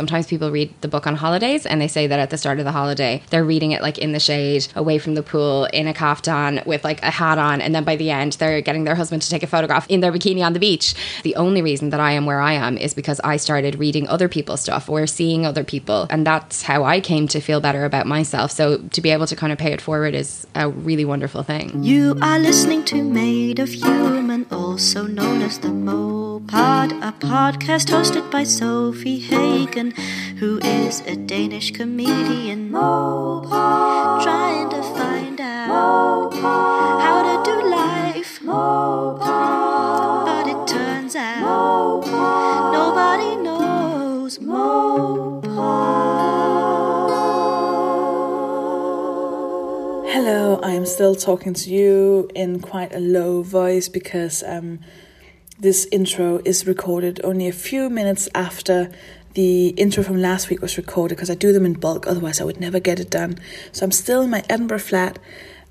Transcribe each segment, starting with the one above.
sometimes people read the book on holidays and they say that at the start of the holiday, they're reading it like in the shade, away from the pool, in a kaftan with like a hat on. And then by the end, they're getting their husband to take a photograph in their bikini on the beach. The only reason that I am where I am is because I started reading other people's stuff or seeing other people. And that's how I came to feel better about myself. So to be able to kind of pay it forward is a really wonderful thing. You are listening to Made of Human, also known as the Mopod, a podcast hosted by Sofie Hagen, who is a Danish comedian. Mopod, trying to find out Mopod, how to do life. Mopod, but it turns out Mopod, nobody knows Mopod. Hello, I am still talking to you in quite a low voice because um, this intro is recorded only a few minutes after the intro from last week was recorded because I do them in bulk, otherwise, I would never get it done. So I'm still in my Edinburgh flat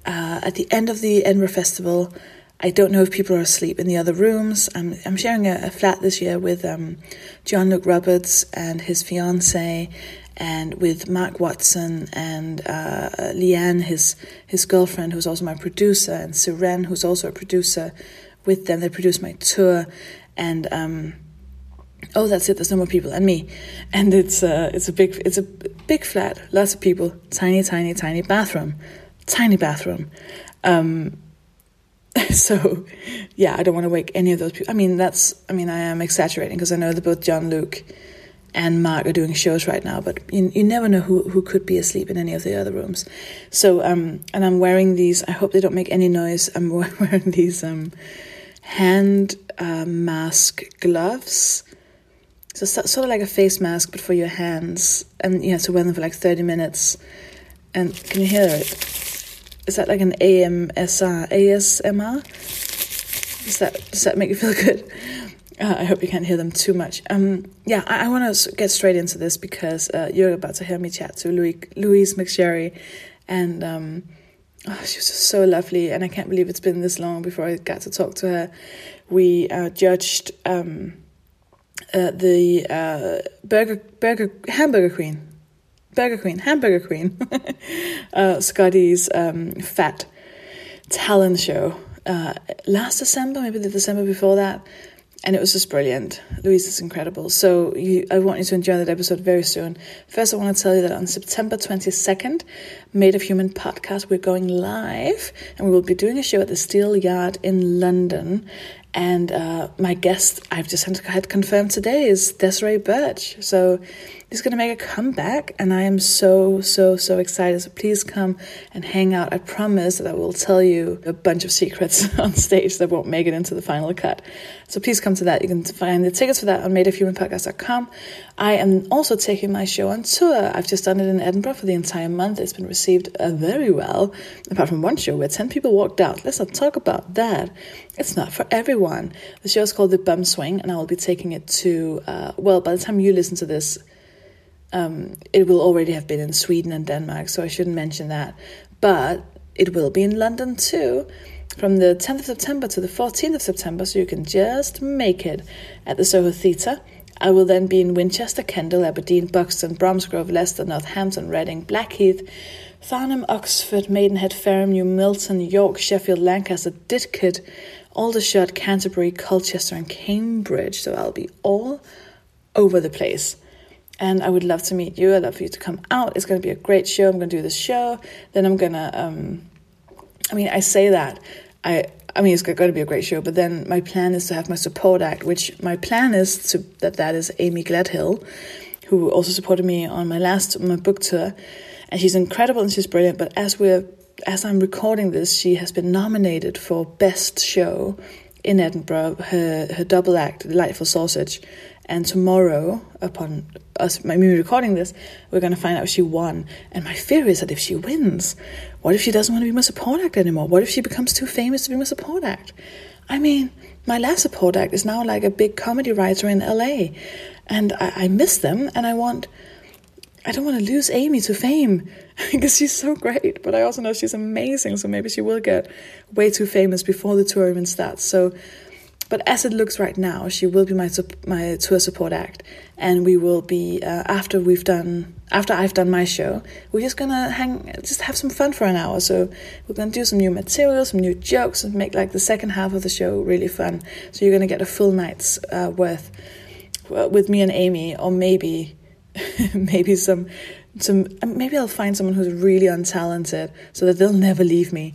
uh, at the end of the Edinburgh Festival. I don't know if people are asleep in the other rooms. I'm, I'm sharing a, a flat this year with um, John Luke Roberts and his fiance, and with Mark Watson and uh, Leanne, his his girlfriend, who's also my producer, and Siren, who's also a producer. With them, they produce my tour, and um, oh, that's it. There's no more people and me, and it's uh, it's a big it's a big flat, lots of people, tiny, tiny, tiny bathroom, tiny bathroom. Um, so yeah, I don't want to wake any of those people. I mean, that's I mean, I am exaggerating because I know that both John Luke and Mark are doing shows right now, but you, you never know who, who could be asleep in any of the other rooms. So, um, and I'm wearing these, I hope they don't make any noise. I'm wearing these um, hand uh, mask gloves. So, sort of like a face mask, but for your hands. And you have to wear them for like 30 minutes. And can you hear it? Is that like an AMSR, ASMR? Does that, does that make you feel good? Uh, I hope you can't hear them too much. Um, yeah, I, I want to get straight into this because uh, you're about to hear me chat to Louis, Louise McSharry, and um, oh, she was just so lovely, and I can't believe it's been this long before I got to talk to her. We uh, judged um, uh, the uh, Burger Burger Hamburger Queen, Burger Queen, Hamburger Queen, uh, Scottee's um, Fat talent show last December, maybe the December before that and it was just brilliant. Louise is incredible. So you, I want you to enjoy that episode very soon. First, I want to tell you that on September 22nd, Made of Human podcast, we're going live and we will be doing a show at the Steel Yard in London. And uh, my guest, I've just had confirmed today, is Desiree Burch. So he's going to make a comeback, and I am so, so, so excited. So please come and hang out. I promise that I will tell you a bunch of secrets on stage that won't make it into the final cut. So please come to that. You can find the tickets for that on madeofhumanpodcast.com. I am also taking my show on tour. I've just done it in Edinburgh for the entire month. It's been received uh, very well, apart from one show where 10 people walked out. Let's not talk about that. It's not for everyone. The show is called The Bum Swing, and I will be taking it to, uh, well, by the time you listen to this, um, it will already have been in Sweden and Denmark, so I shouldn't mention that. But it will be in London too from the 10th of September to the 14th of September, so you can just make it at the Soho Theatre. I will then be in Winchester, Kendal, Aberdeen, Buxton, Bromsgrove, Leicester, Northampton, Reading, Blackheath, Farnham, Oxford, Maidenhead, Fareham, New Milton, York, Sheffield, Lancaster, Didcot, Aldershot, Canterbury, Colchester, and Cambridge. So I'll be all over the place. And I would love to meet you. I'd love for you to come out. It's going to be a great show. I'm going to do this show. Then I'm going to, um, I mean, I say that. I, I mean, it's going to be a great show, but then my plan is to have my support act, which my plan is to that that is Amy Gledhill, who also supported me on my last my book tour, and she's incredible and she's brilliant. But as we're as I'm recording this, she has been nominated for best show in Edinburgh. Her her double act, Delightful Sausage, and tomorrow, upon us me recording this, we're going to find out she won. And my fear is that if she wins, what if she doesn't want to be my support act anymore? What if she becomes too famous to be my support act? I mean, my last support act is now like a big comedy writer in LA, and I, I miss them, and I want. I don't want to lose Amy to fame because she's so great, but I also know she's amazing. So maybe she will get way too famous before the tour even starts. So but as it looks right now, she will be my my tour support act, and we will be uh, after we've done after I've done my show. We're just gonna hang, just have some fun for an hour. So we're gonna do some new material, some new jokes, and make like the second half of the show really fun. So you're gonna get a full night's uh, worth uh, with me and Amy, or maybe maybe some some maybe I'll find someone who's really untalented so that they'll never leave me.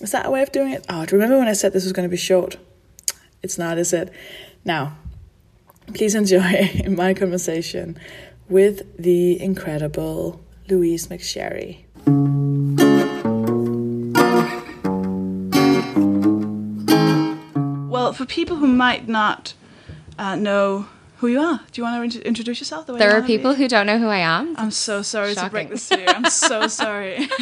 Is that a way of doing it? Oh, do you remember when I said this was going to be short? It's not, is it? Now, please enjoy my conversation with the incredible Louise McSharry. Well, for people who might not uh, know who you are, do you want to int- introduce yourself? The There are wanna be? people who don't know who I am. I'm so sorry to break this to you. I'm so sorry.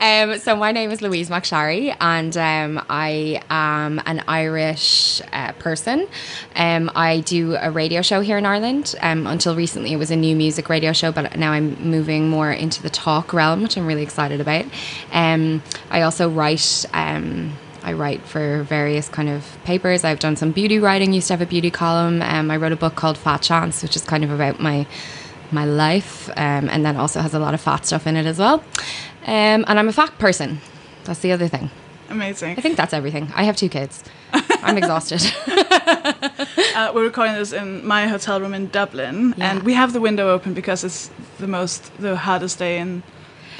Um, so my name is Louise McSharry, and um, I am an Irish uh, person. Um, I do a radio show here in Ireland. Um, until recently, it was a new music radio show, but now I'm moving more into the talk realm, which I'm really excited about. Um, I also write. I write for various kind of papers. I've done some beauty writing. Used to have a beauty column. Um, I wrote a book called Fat Chance, which is kind of about my my life, um, and then also has a lot of fat stuff in it as well. Um, and I'm a fat person. That's the other thing. Amazing. I think that's everything. I have two kids. I'm exhausted. Uh, we're recording this in my hotel room in Dublin, Yeah. and we have the window open because it's the most, the hardest day in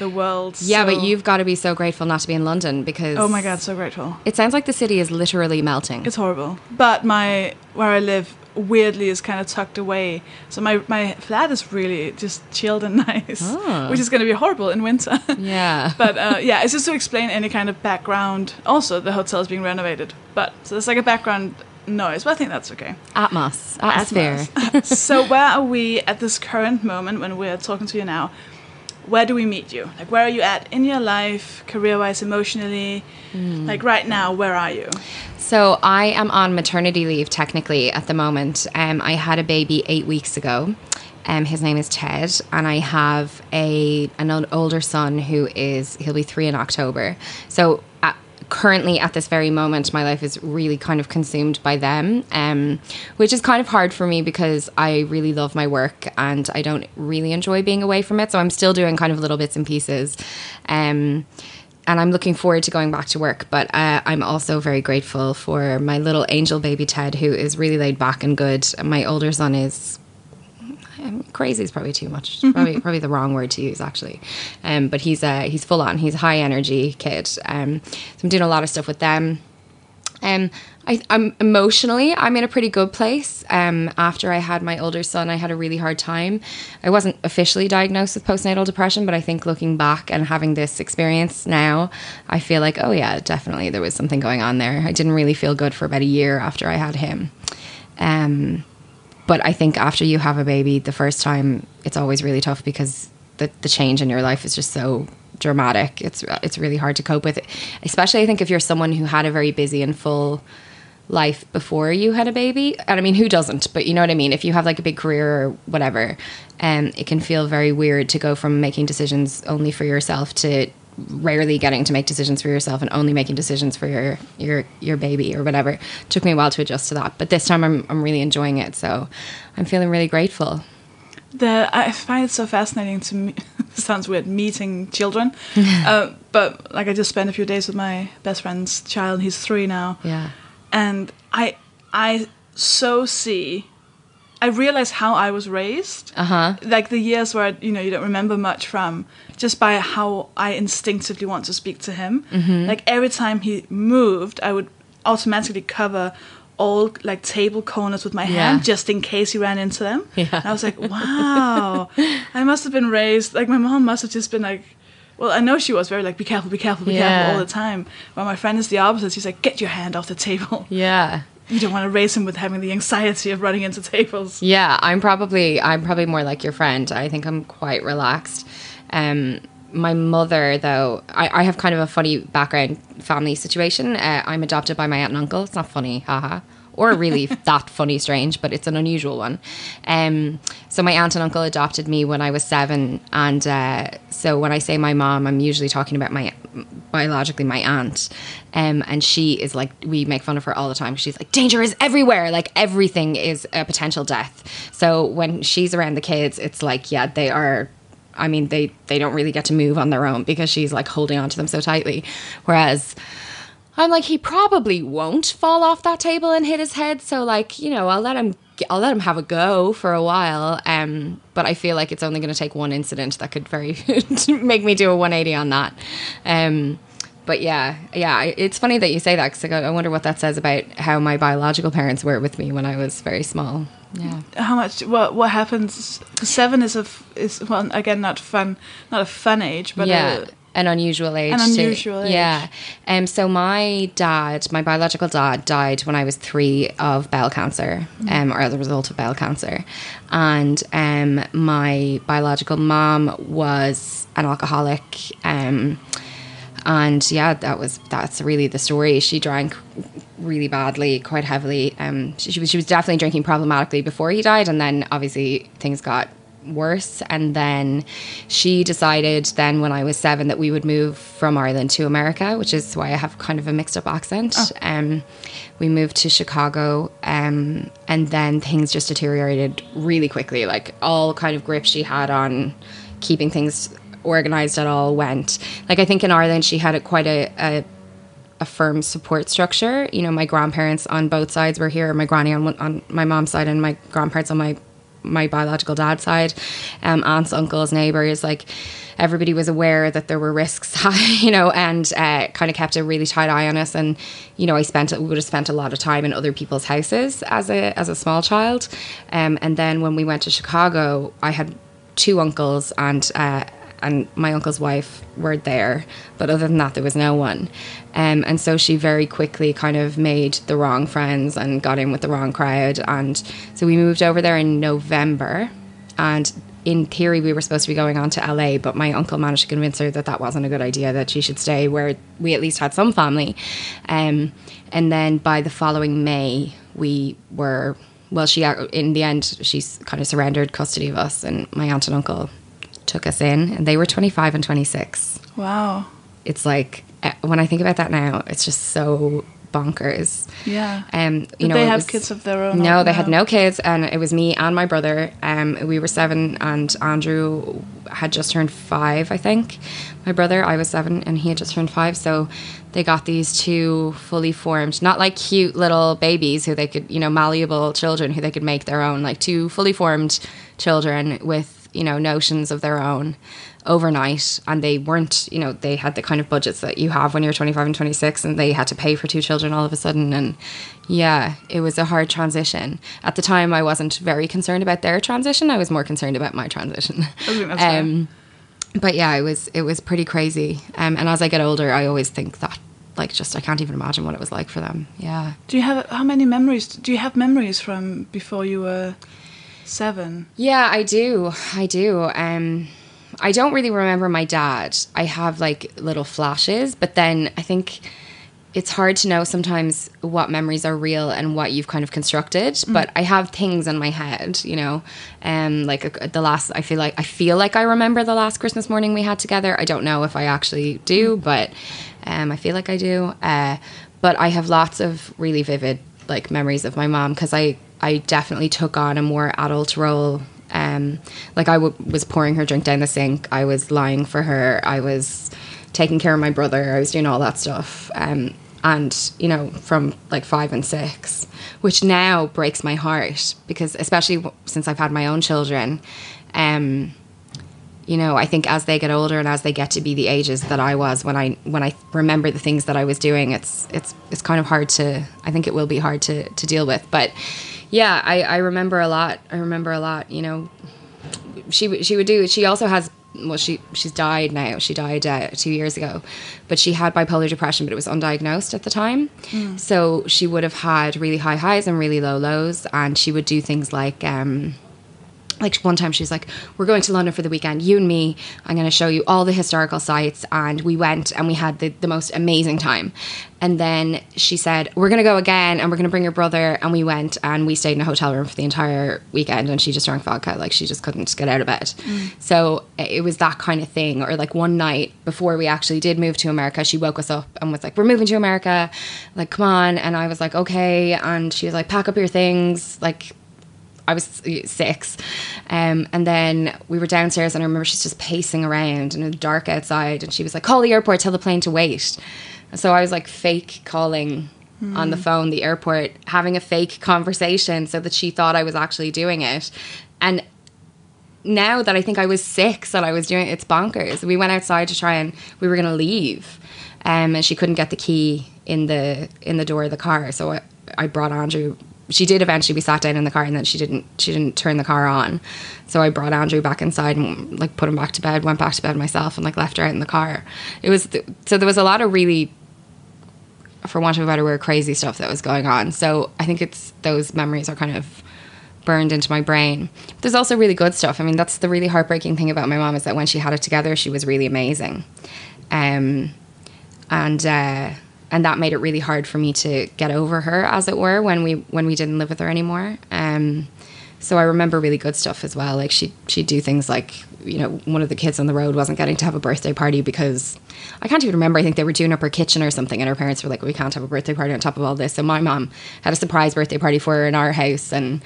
the world. yeah, but you've got to be so grateful not to be in London because Oh my god, so grateful. it sounds like the city is literally melting. It's horrible. But my where I live weirdly is kind of tucked away, so my my flat is really just chilled and nice, Ah. which is going to be horrible in winter. yeah. but uh, yeah, it's just to explain any kind of background. Also, the hotel is being renovated, but so there's like a background noise, but I think that's okay. Atmos, atmosphere. so where are we at this current moment when we're talking to you now? Where do we meet you? Like where are you at in your life, career-wise, emotionally? Hmm. Like right now, where are you? So I am on maternity leave technically at the moment. Um, I had a baby eight weeks ago. Um, his name is Ted, and I have a an older son who is he'll be three in October. So at, currently at this very moment, my life is really kind of consumed by them, um, which is kind of hard for me because I really love my work and I don't really enjoy being away from it. So I'm still doing kind of little bits and pieces. Um, and I'm looking forward to going back to work. But uh, I'm also very grateful for my little angel baby Ted, who is really laid back and good. My older son is um, crazy is probably too much. Probably probably the wrong word to use actually. Um, but he's uh, he's full on. He's a high energy kid. Um, so I'm doing a lot of stuff with them. Um, I, I'm emotionally, I'm in a pretty good place. Um, after I had my older son, I had a really hard time. I wasn't officially diagnosed with postnatal depression, but I think looking back and having this experience now, I feel like, oh yeah, definitely there was something going on there. I didn't really feel good for about a year after I had him. Um, but I think after you have a baby, the first time, it's always really tough because the, the change in your life is just so dramatic. It's it's really hard to cope with, especially I think if you're someone who had a very busy and full life before you had a baby. And I mean, who doesn't? But you know what I mean. If you have like a big career or whatever, um, it can feel very weird to go from making decisions only for yourself to rarely getting to make decisions for yourself and only making decisions for your your your baby or whatever. It took me a while to adjust to that, but this time I'm I'm really enjoying it. So I'm feeling really grateful. The I find it so fascinating to me. sounds weird meeting children, uh, but like I just spent a few days with my best friend's child. He's three now, Yeah. and I I so see. I realized how I was raised. Uh huh. Like the years where you know you don't remember much from, just by how I instinctively want to speak to him. Mm-hmm. Like every time he moved, I would automatically cover all like table corners with my hand Yeah. just in case he ran into them. Yeah. And I was like, wow, I must have been raised like my mom must have just been like. Well, I know she was very like, be careful, be careful, be Yeah. careful all the time. But my friend is the opposite. She's like, get your hand off the table. Yeah. You don't want to raise him with having the anxiety of running into tables. Yeah, I'm probably I'm probably more like your friend. I think I'm quite relaxed. Um, my mother, though, I, I have kind of a funny background family situation. Uh, I'm adopted by my aunt and uncle. It's not funny, haha. Or really that funny strange, but it's an unusual one. Um, so my aunt and uncle adopted me when I was seven, and uh, so when I say my mom, I'm usually talking about my biologically my aunt, um, and she is like we make fun of her all the time. She's like danger is everywhere, like everything is a potential death. So when she's around the kids, it's like yeah, they are I mean, they they don't really get to move on their own because she's like holding on to them so tightly. Whereas I'm like, he probably won't fall off that table and hit his head. So like, you know, I'll let him I'll let him have a go for a while. Um, but I feel like it's only going to take one incident that could very make me do a 180 on that. Um, but yeah, yeah, it's funny that you say that because I wonder what that says about how my biological parents were with me when I was very small. Yeah. How much? What what happens? Seven is a is well again not fun, not a fun age, but yeah. A, an unusual age. An unusual age. Yeah. Um, so my dad, my biological dad, died when I was three of bowel cancer, um, or as a result of bowel cancer, and um, my biological mom was an alcoholic. Um, and yeah, that was that's really the story. She drank really badly, quite heavily. Um, she, she was she was definitely drinking problematically before he died, and then obviously things got worse. And then she decided then when I was seven that we would move from Ireland to America, which is why I have kind of a mixed up accent. Um, we moved to Chicago, um, and then things just deteriorated really quickly. Like all kind of grip she had on keeping things organized at all went. Like I think in Ireland she had a, quite a, a a firm support structure. You know, my grandparents on both sides were here. My granny on on my mom's side, and my grandparents on my my biological dad's side. Um, aunts, uncles, neighbors, like everybody was aware that there were risks, you know, and uh, kind of kept a really tight eye on us. And you know, I spent we would have spent a lot of time in other people's houses as a as a small child. Um, and then when we went to Chicago, I had two uncles and. Uh, and my uncle's wife were there, but other than that, there was no one. Um, and so she very quickly kind of made the wrong friends and got in with the wrong crowd. And so we moved over there in November. And in theory, we were supposed to be going on to LA, but my uncle managed to convince her that that wasn't a good idea, that she should stay where we at least had some family. Um, and then by the following May, we were. Well, she in the end she's kind of surrendered custody of us, and my aunt and uncle took us in, and they were 25 and 26. wow. It's like eh, when I think about that now, it's just so bonkers. Yeah. Um, you Did know, they have was- kids of their own? No, they had no kids, and it was me and my brother. Um, we were seven, and Andrew had just turned five, I think. My brother, I was seven, and he had just turned five. So they got these two fully formed, not like cute little babies who they could, you know, malleable children who they could make their own, like two fully formed children with, you know, notions of their own overnight. And they weren't you know they had the kind of budgets that you have when you're 25 and 26 and they had to pay for two children all of a sudden. And yeah it was a hard transition. At the time i wasn't very concerned about their transition. I was more concerned about my transition. I think that's fair. um, but yeah it was it was pretty crazy. Um, and as i get older i always think that like just i can't even imagine what it was like for them. Yeah. Do you have how many memories? Do you have memories from before you were seven? Yeah, I do. I do. Um, I don't really remember my dad. I have like little flashes, but then I think it's hard to know sometimes what memories are real and what you've kind of constructed. But I have things in my head, you know, um, like uh, the last. I feel like I feel like I remember the last Christmas morning we had together. I don't know if I actually do, but um, I feel like I do. Uh, but I have lots of really vivid like memories of my mom because I I definitely took on a more adult role. Um, like I w- was pouring her drink down the sink. I was lying for her. I was taking care of my brother. I was doing all that stuff. Um, and you know, from like five and six, which now breaks my heart because, especially w- since I've had my own children, um, you know, I think as they get older and as they get to be the ages that I was when I when I remember the things that I was doing, it's it's it's kind of hard to. I think it will be hard to to deal with. But yeah, I I remember a lot. I remember a lot. You know, she she would do. She also has. Well, she she's died now. She died uh, two years ago, but she had bipolar depression, but it was undiagnosed at the time. So she would have had really high highs and really low lows, and she would do things like. Um, like one time she was like we're going to london for the weekend you and me. I'm going to show you all the historical sites and we went and we had the, the most amazing time. And then she said we're going to go again and we're going to bring your brother and we went and we stayed in a hotel room for the entire weekend and she just drank vodka like she just couldn't get out of bed mm. so it was that kind of thing or like one night before we actually did move to america she woke us up and was like we're moving to america. Like come on. And i was like okay. And she was like pack up your things. Like I was six. Um, and then we were downstairs, and I remember she's just pacing around and it was dark outside. And she was like, Call the airport, tell the plane to wait. So I was like fake calling on the phone the airport, having a fake conversation so that she thought I was actually doing it. And now that I think I was six and I was doing it, it's bonkers. We went outside to try and we were going to leave. Um, and she couldn't get the key in the in the door of the car. So I, I brought Andrew she did eventually we sat down in the car and then she didn't she didn't turn the car on. So i brought andrew back inside and like put him back to bed went back to bed myself and like left her out in the car. It was so there was a lot of really for want of a better word crazy stuff that was going on. So i think it's those memories are kind of burned into my brain. There's also really good stuff. I mean that's the really heartbreaking thing about my mom is that when she had it together she was really amazing. Um and uh and that made it really hard for me to get over her as it were when we when we didn't live with her anymore um so I remember really good stuff as well like she she'd do things like you know one of the kids on the road wasn't getting to have a birthday party because I can't even remember I think they were doing up her kitchen or something and her parents were like we can't have a birthday party on top of all this so my mom had a surprise birthday party for her in our house and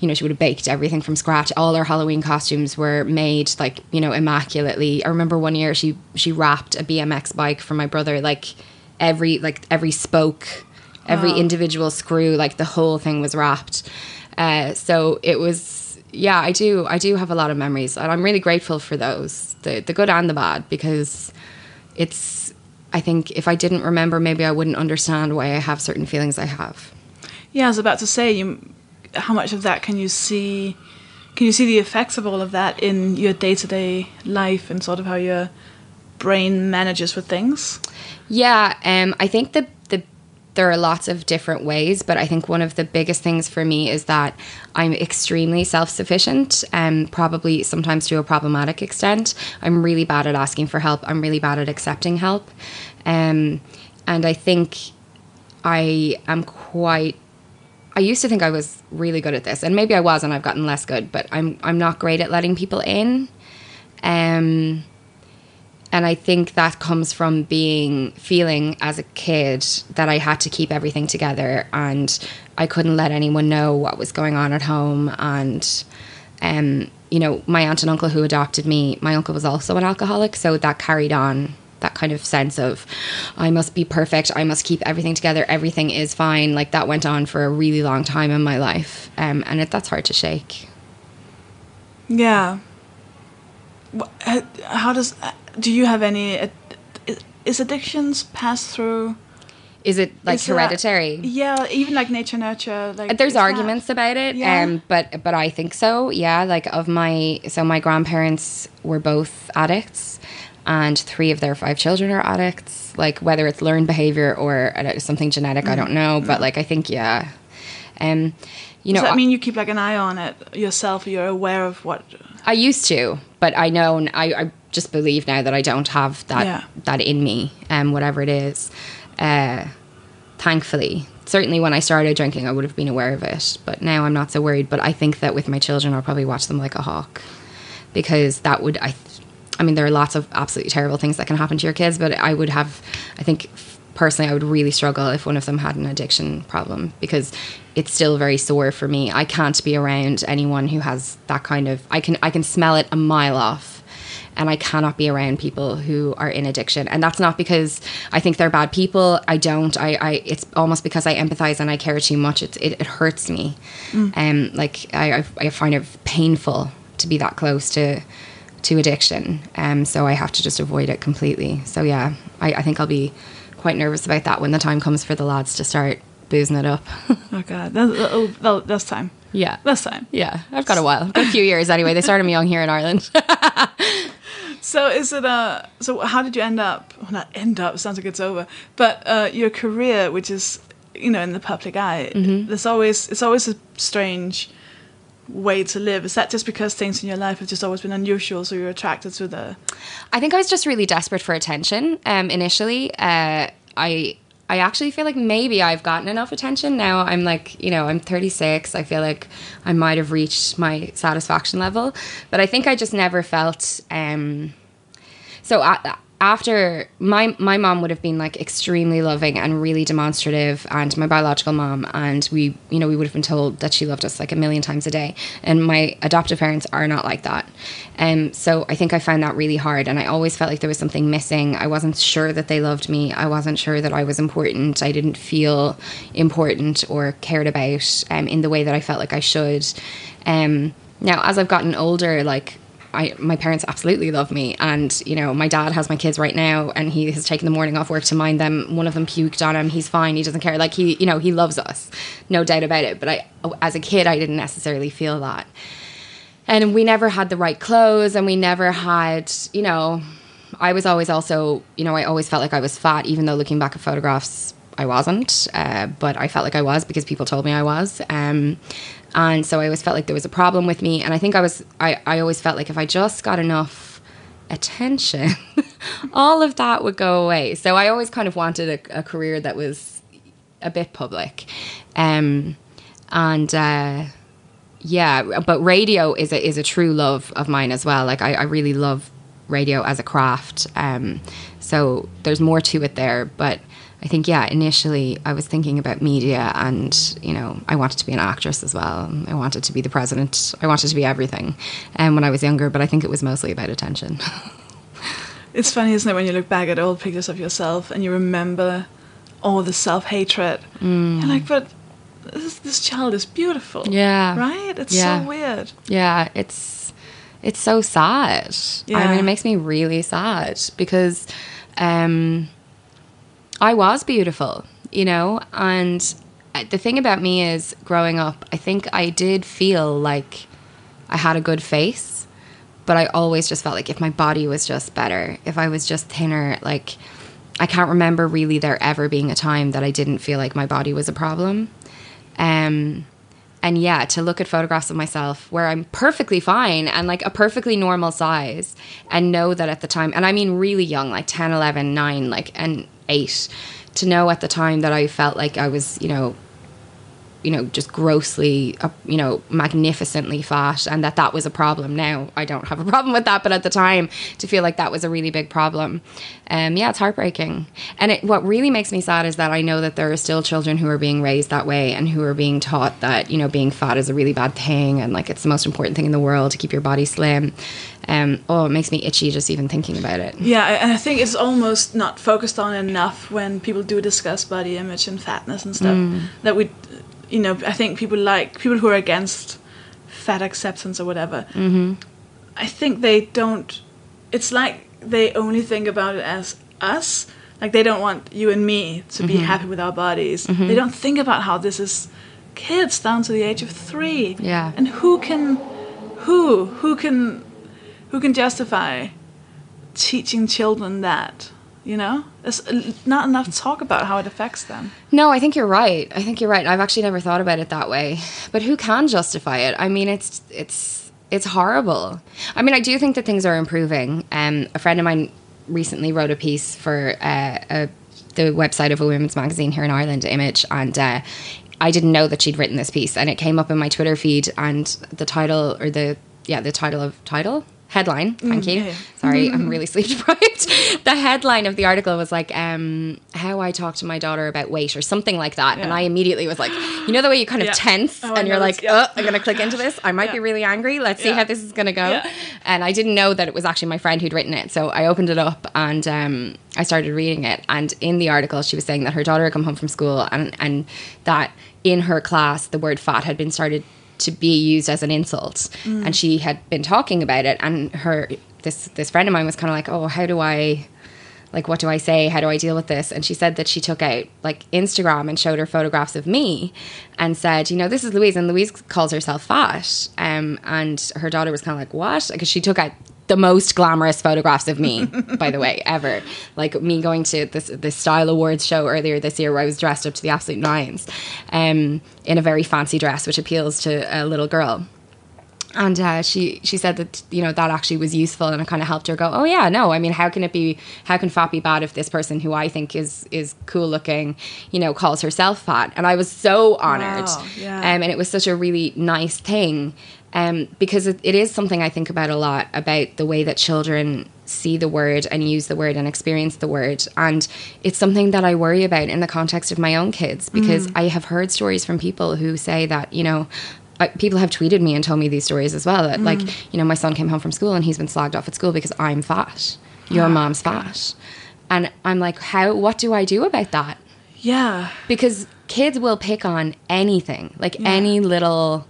you know, she would have baked everything from scratch. All her Halloween costumes were made like, you know, immaculately. I remember one year she she wrapped a BMX bike for my brother like every like every spoke, every individual screw, like the whole thing was wrapped. Uh, so it was yeah, I do I do have a lot of memories and I'm really grateful for those. The the good and the bad because it's I think if I didn't remember maybe I wouldn't understand why I have certain feelings I have. Yeah, I was about to say, you, how much of that can you see? Can you see the effects of all of that in your day to day life and sort of how your brain manages with things? Yeah, um, I think that the there are lots of different ways, but I think one of the biggest things for me is that I'm extremely self sufficient, and probably sometimes to a problematic extent. I'm really bad at asking for help. I'm really bad at accepting help, um, and I think I am quite. I used to think I was really good at this, and maybe I was, and I've gotten less good. But I'm I'm not great at letting people in. Um, and I think that comes from being feeling as a kid that I had to keep everything together and I couldn't let anyone know what was going on at home. And um you know my aunt and uncle who adopted me my uncle was also an alcoholic. So that carried on that kind of sense of I must be perfect. I must keep everything together. Everything is fine. Like that went on for a really long time in my life. Um and it, that's hard to shake. Yeah. How does do you have any? Is addictions passed through? is it like Is that- hereditary yeah, even like nature nurture. Like there's is that- arguments about it Yeah. um but but i think so yeah like of my so my grandparents were both addicts and three of their five children are addicts like whether it's learned behavior or something genetic i don't know but like i think yeah um you know Does that I- mean you keep like an eye on it yourself? You're aware of what? I used to, but I know I, I just believe now that I don't have that Yeah. that in me, um, whatever it is. Uh, thankfully, certainly when I started drinking, I would have been aware of it, but now I'm not so worried. But I think that with my children, I'll probably watch them like a hawk, because that would I. I mean, there are lots of absolutely terrible things that can happen to your kids, but I would have, I think personally, I would really struggle if one of them had an addiction problem because it's still very sore for me. I can't be around anyone who has that kind of. I can I can smell it a mile off, and I cannot be around people who are in addiction. And that's not because I think they're bad people. I don't. I. I it's almost because I empathize and I care too much. It's, it it hurts me. Um, like I I find it painful to be that close to to addiction. Um, so I have to just avoid it completely. So yeah, I, I think I'll be quite nervous about that when the time comes for the lads to start boozing it up. Oh god, that, that'll, that'll, that's time. yeah. That's time. Yeah, I've got a while. I've got a few years anyway. They started me young here in Ireland. So is it uh so how did you end up well not end up sounds like it's over but uh your career which is you know in the public eye Mm-hmm. there's always it's always a strange way to live? Is that just because things in your life have just always been unusual, so you're attracted to the? I think I was just really desperate for attention um, initially. Uh, I I actually feel like maybe I've gotten enough attention now. I'm like, you know, I'm 36. I feel like I might have reached my satisfaction level, but I think I just never felt. Um, so I, after my my mom would have been like extremely loving and really demonstrative and my biological mom and we you know we would have been told that she loved us like a million times a day. And my adoptive parents are not like that. Um so I think I found that really hard and I always felt like there was something missing. I wasn't sure that they loved me. I wasn't sure that I was important. I didn't feel important or cared about um in the way that I felt like I should. Um now as I've gotten older like I, my parents absolutely love me. And you know my dad has my kids right now and he has taken the morning off work to mind them. One of them puked on him. He's fine. He doesn't care. Like he you know he loves us. No doubt about it. But I as a kid I didn't necessarily feel that. And we never had the right clothes and we never had you know I was always also you know I always felt like I was fat even though looking back at photographs I wasn't, uh, but I felt like I was because people told me I was. Um, and so I always felt like there was a problem with me. And I think I was, I, I always felt like if I just got enough attention, all of that would go away. So I always kind of wanted a, a career that was a bit public. Um, and, uh, yeah, but radio is a, is a true love of mine as well. Like I, I really love radio as a craft. Um, so there's more to it there, but I think, yeah, initially I was thinking about media and, you know, I wanted to be an actress as well. I wanted to be the president. I wanted to be everything um, when I was younger, but I think it was mostly about attention. it's funny, isn't it, when you look back at old pictures of yourself and you remember all the self hatred. Mm. You're like, but this, this, child is beautiful. Yeah. Right? It's yeah. so weird. Yeah, it's it's so sad. Yeah. I mean, it makes me really sad because um I was beautiful, you know, and the thing about me is growing up, I think I did feel like I had a good face, but I always just felt like if my body was just better, if I was just thinner, like I can't remember really there ever being a time that I didn't feel like my body was a problem. Um, and yeah, to look at photographs of myself where I'm perfectly fine and like a perfectly normal size and know that at the time, and I mean really young, like 10, 11, 9, like, and eight to know at the time that I felt like I was, you know, you know, just grossly, uh, you know, magnificently fat, and that that was a problem. Now I don't have a problem with that, but at the time, to feel like that was a really big problem, um, yeah, it's heartbreaking. And it, what really makes me sad is that I know that there are still children who are being raised that way and who are being taught that you know being fat is a really bad thing, and like it's the most important thing in the world to keep your body slim. Um, oh, it makes me itchy just even thinking about it. Yeah, and I think it's almost not focused on enough when people do discuss body image and fatness and stuff mm. that we you know, I think people like people who are against fat acceptance or whatever. Mm-hmm. I think they don't. It's like they only think about it as us. Like they don't want you and me to be mm-hmm. happy with our bodies. Mm-hmm. They don't think about how this is kids down to the age of three. Yeah. And who can, who who can, who can justify teaching children that? you know? There's not enough talk about how it affects them. No i think you're right. I think you're right. I've actually never thought about it that way. But who can justify it? I mean it's it's it's horrible. I mean i do think that things are improving. Um, a friend of mine recently wrote a piece for uh, a, the website of a women's magazine here in ireland image and uh, I didn't know that she'd written this piece, and it came up in my Twitter feed, and the title or the yeah the title of title headline. Thank mm, you. Yeah. Sorry, I'm really sleep deprived. the headline of the article was like, um, "How I talk to my daughter about weight" or something like that, yeah. and I immediately was like, you know, the way you kind of yeah. tense oh, and you're like, "Oh, I'm gonna click into this. I might be really angry. Let's see how this is gonna go." And I didn't know that it was actually my friend who'd written it, so I opened it up and um, I started reading it. And in the article, she was saying that her daughter had come home from school and and that in her class the word fat had been started to be used as an insult. Mm. And she had been talking about it, and her this this friend of mine was kind of like, "Oh, how do I?" Like, what do I say? How do I deal with this? And she said that she took out like Instagram and showed her photographs of me and said, you know, this is Louise. And Louise calls herself fat. Um, and her daughter was kind of like, what? Because she took out the most glamorous photographs of me, by the way, ever. Like me going to this this style awards show earlier this year where I was dressed up to the absolute nines, um, in a very fancy dress, which appeals to a little girl. and uh, she she said that you know that actually was useful and it kind of helped her go oh yeah no I mean how can it be how can fat be bad if this person who I think is is cool looking you know calls herself fat and I was so honored Wow, yeah. um, and it was such a really nice thing um, because it, it is something I think about a lot about the way that children see the word and use the word and experience the word. And it's something that I worry about in the context of my own kids because mm. I have heard stories from people who say that you know I, people have tweeted me and told me these stories as well that like mm. you know my son came home from school and he's been slagged off at school because I'm fat. Your ah, mom's fat. And I'm like how what do I do about that? Yeah. because kids will pick on anything like any little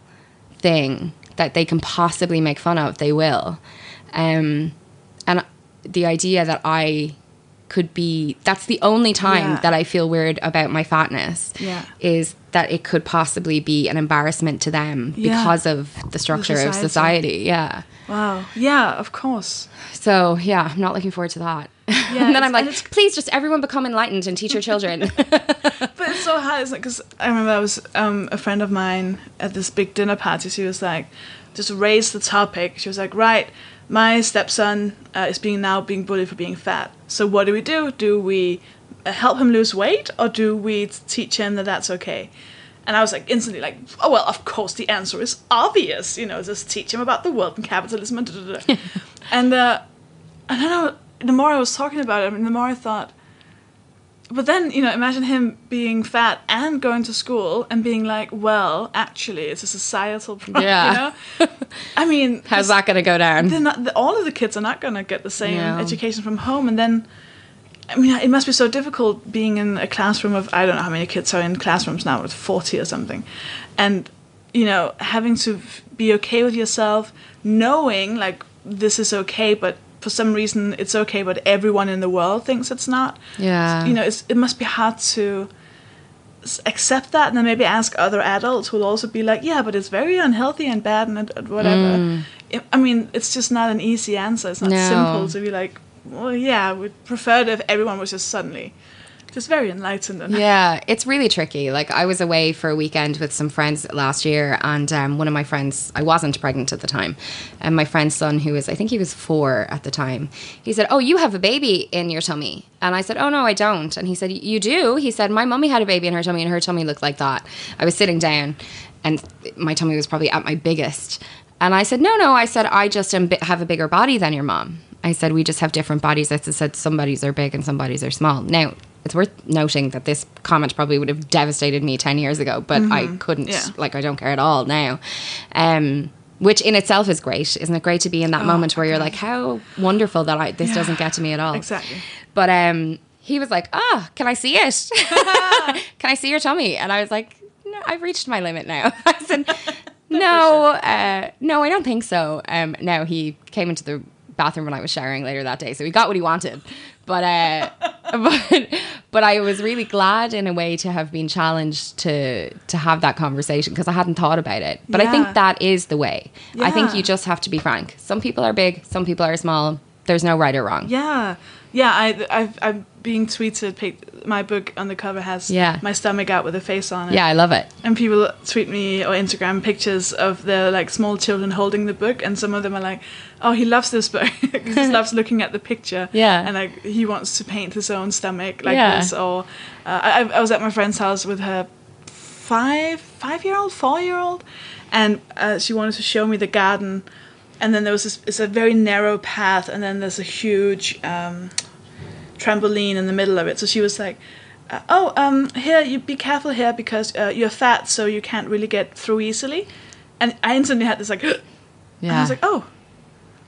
thing that they can possibly make fun of they will um and the idea that i could be that's the only time Yeah. that i feel weird about my fatness Yeah. is that it could possibly be an embarrassment to them Yeah. because of the structure of society. society yeah Wow. Yeah, of course. so yeah i'm not looking forward to that Yeah, and then i'm like please just everyone become enlightened and teach your children it's so hard, isn't it? Because I remember I was um, a friend of mine at this big dinner party. She was like, just raised the topic. She was like, right, my stepson uh, is being now being bullied for being fat. So what do we do? Do we uh, help him lose weight, or do we teach him that that's okay? And I was like instantly like, oh well, of course the answer is obvious. You know, just teach him about the world and capitalism and da, da, da. and uh, and then I, the more I was talking about it, I mean, the more I thought, but then you know, imagine him being fat and going to school and being like, well, actually, it's a societal problem. Yeah. You know, I mean, how's that going to go down not, all of the kids are not going to get the same No. education from home and then i mean it must be so difficult being in a classroom of i don't know how many kids are in classrooms now with 40 or something and you know having to be okay with yourself knowing like this is okay but for some reason it's okay but everyone in the world thinks it's not Yeah. you know it's, it must be hard to accept that and then maybe ask other adults who'll also be like yeah but it's very unhealthy and bad and, and whatever I- i mean it's just not an easy answer it's not Mm. No. simple to be like well yeah we'd prefer it if everyone was just suddenly just very enlightened Yeah, it's really tricky. Like I was away for a weekend with some friends last year, and um, one of my friends, I wasn't pregnant at the time, and my friend's son, who was, I think he was four at the time, he said, "Oh, you have a baby in your tummy," and I said, "Oh no, I don't," and he said, "You do?" He said, "My mummy had a baby in her tummy, and her tummy looked like that." I was sitting down, and my tummy was probably at my biggest, and I said, "No, no," I said, "I just am, have a bigger body than your mom." I said, "We just have different bodies." I said, "Some bodies are big and some bodies are small." Now it's worth noting that this comment probably would have devastated me 10 years ago but i couldn't. Yeah. like i don't care at all now. Um which in itself is great. Isn't it great to be in that moment where you're like how wonderful that I, this Yeah. doesn't get to me at all. Exactly. but um he was like ah can i see it? Can i see your tummy? And i was like no i've reached my limit now. I said no uh, no i don't think so. Um now he came into the bathroom when i was showering later that day so he got what he wanted but uh but but I was really glad in a way to have been challenged to to have that conversation because I hadn't thought about it. But I think that is the way. I think you just have to be frank. Some people are big, some people are small. There's no right or wrong. Yeah, yeah. I, I've, I'm being tweeted. My book on the cover has Yeah. my stomach out with a face on it. Yeah, I love it. And people tweet me or Instagram pictures of their like small children holding the book, and some of them are like, "Oh, he loves this book. he just loves looking at the picture. Yeah. and like he wants to paint his own stomach like Yeah. this." Or uh, I, I was at my friend's house with her five five year old, four year old, and uh, she wanted to show me the garden. And then there was this. It's a very narrow path, and then there's a huge um, trampoline in the middle of it. So she was like, uh, "Oh, um, here, you be careful here because uh, you're fat, so you can't really get through easily." And I instantly had this like, and I was like, "Oh,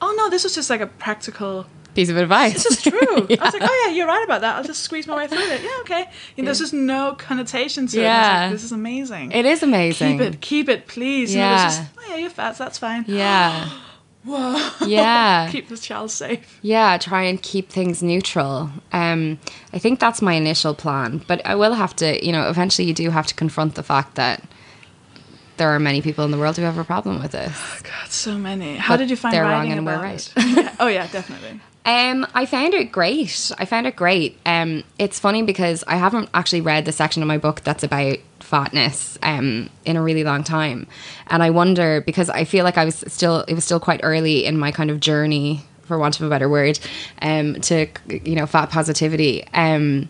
oh no, this was just like a practical. Piece of advice. This is true." I was like, "Oh yeah, you're right about that. I'll just squeeze my way through it. Yeah, okay." You know, there's just no connotation to it. I was like, this is amazing. it is amazing. Keep it, keep it, please. You know, Yeah. just, oh yeah, you're fat, so that's fine. Yeah. Whoa. Yeah. keep this child safe. Yeah, try and keep things neutral. Um, I think that's my initial plan, but I will have to, you know, eventually you do have to confront the fact that there are many people in the world who have a problem with this. God, so many. How But did you find they're wrong and we're right. Yeah. Oh yeah, definitely. Um, I found it great. I found it great. Um, it's funny because I haven't actually read the section of my book that's about fatness um, in a really long time, and I wonder because I feel like I was still it was still quite early in my kind of journey, for want of a better word, um, to you know fat positivity. Um,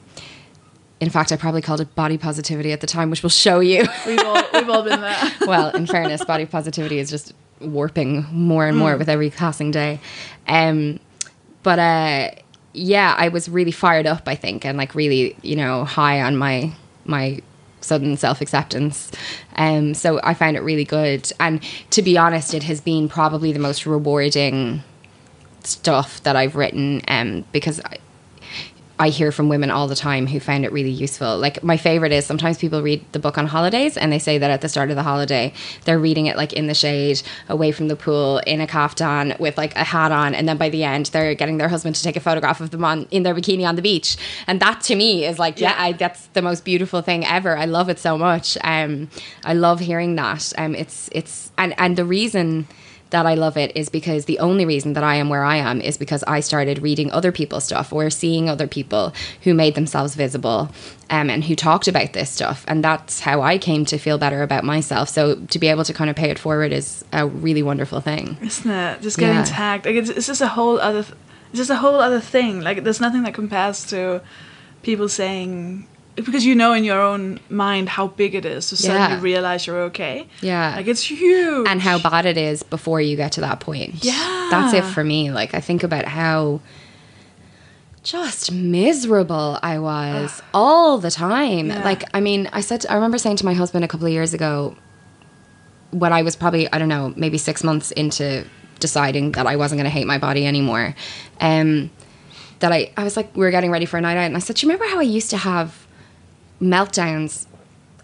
in fact, I probably called it body positivity at the time, which will show you. We've all we've all been there. well, in fairness, body positivity is just warping more and more with every passing day. Um, but uh, yeah, I was really fired up, I think, and like really, you know, high on my my sudden self acceptance. Um, so I found it really good, and to be honest, it has been probably the most rewarding stuff that I've written. Um, because I, I hear from women all the time who found it really useful. Like my favorite is sometimes people read the book on holidays and they say that at the start of the holiday they're reading it like in the shade, away from the pool, in a kaftan with like a hat on, and then by the end they're getting their husband to take a photograph of them on in their bikini on the beach. And that to me is like, yeah, Yeah. I, that's the most beautiful thing ever. I love it so much. Um, I love hearing that. Um, it's it's and and the reason that I love it is because the only reason that I am where I am is because I started reading other people's stuff or seeing other people who made themselves visible um, and who talked about this stuff. And that's how I came to feel better about myself. So to be able to kind of pay it forward is a really wonderful thing. Isn't it? Just getting Yeah. tagged. Like it's, it's just a whole other. Th- it's just a whole other thing. Like there's nothing that compares to people saying because you know in your own mind how big it is to suddenly Yeah. realize you're okay. Yeah. Like it's huge. and how bad it is before you get to that point. Yeah. That's it for me. Like I think about how just miserable I was all the time. Yeah. Like I mean, I said I remember saying to my husband a couple of years ago when I was probably I don't know, maybe 6 months into deciding that I wasn't going to hate my body anymore. Um that I I was like we were getting ready for a night out and I said, "Do you remember how I used to have meltdowns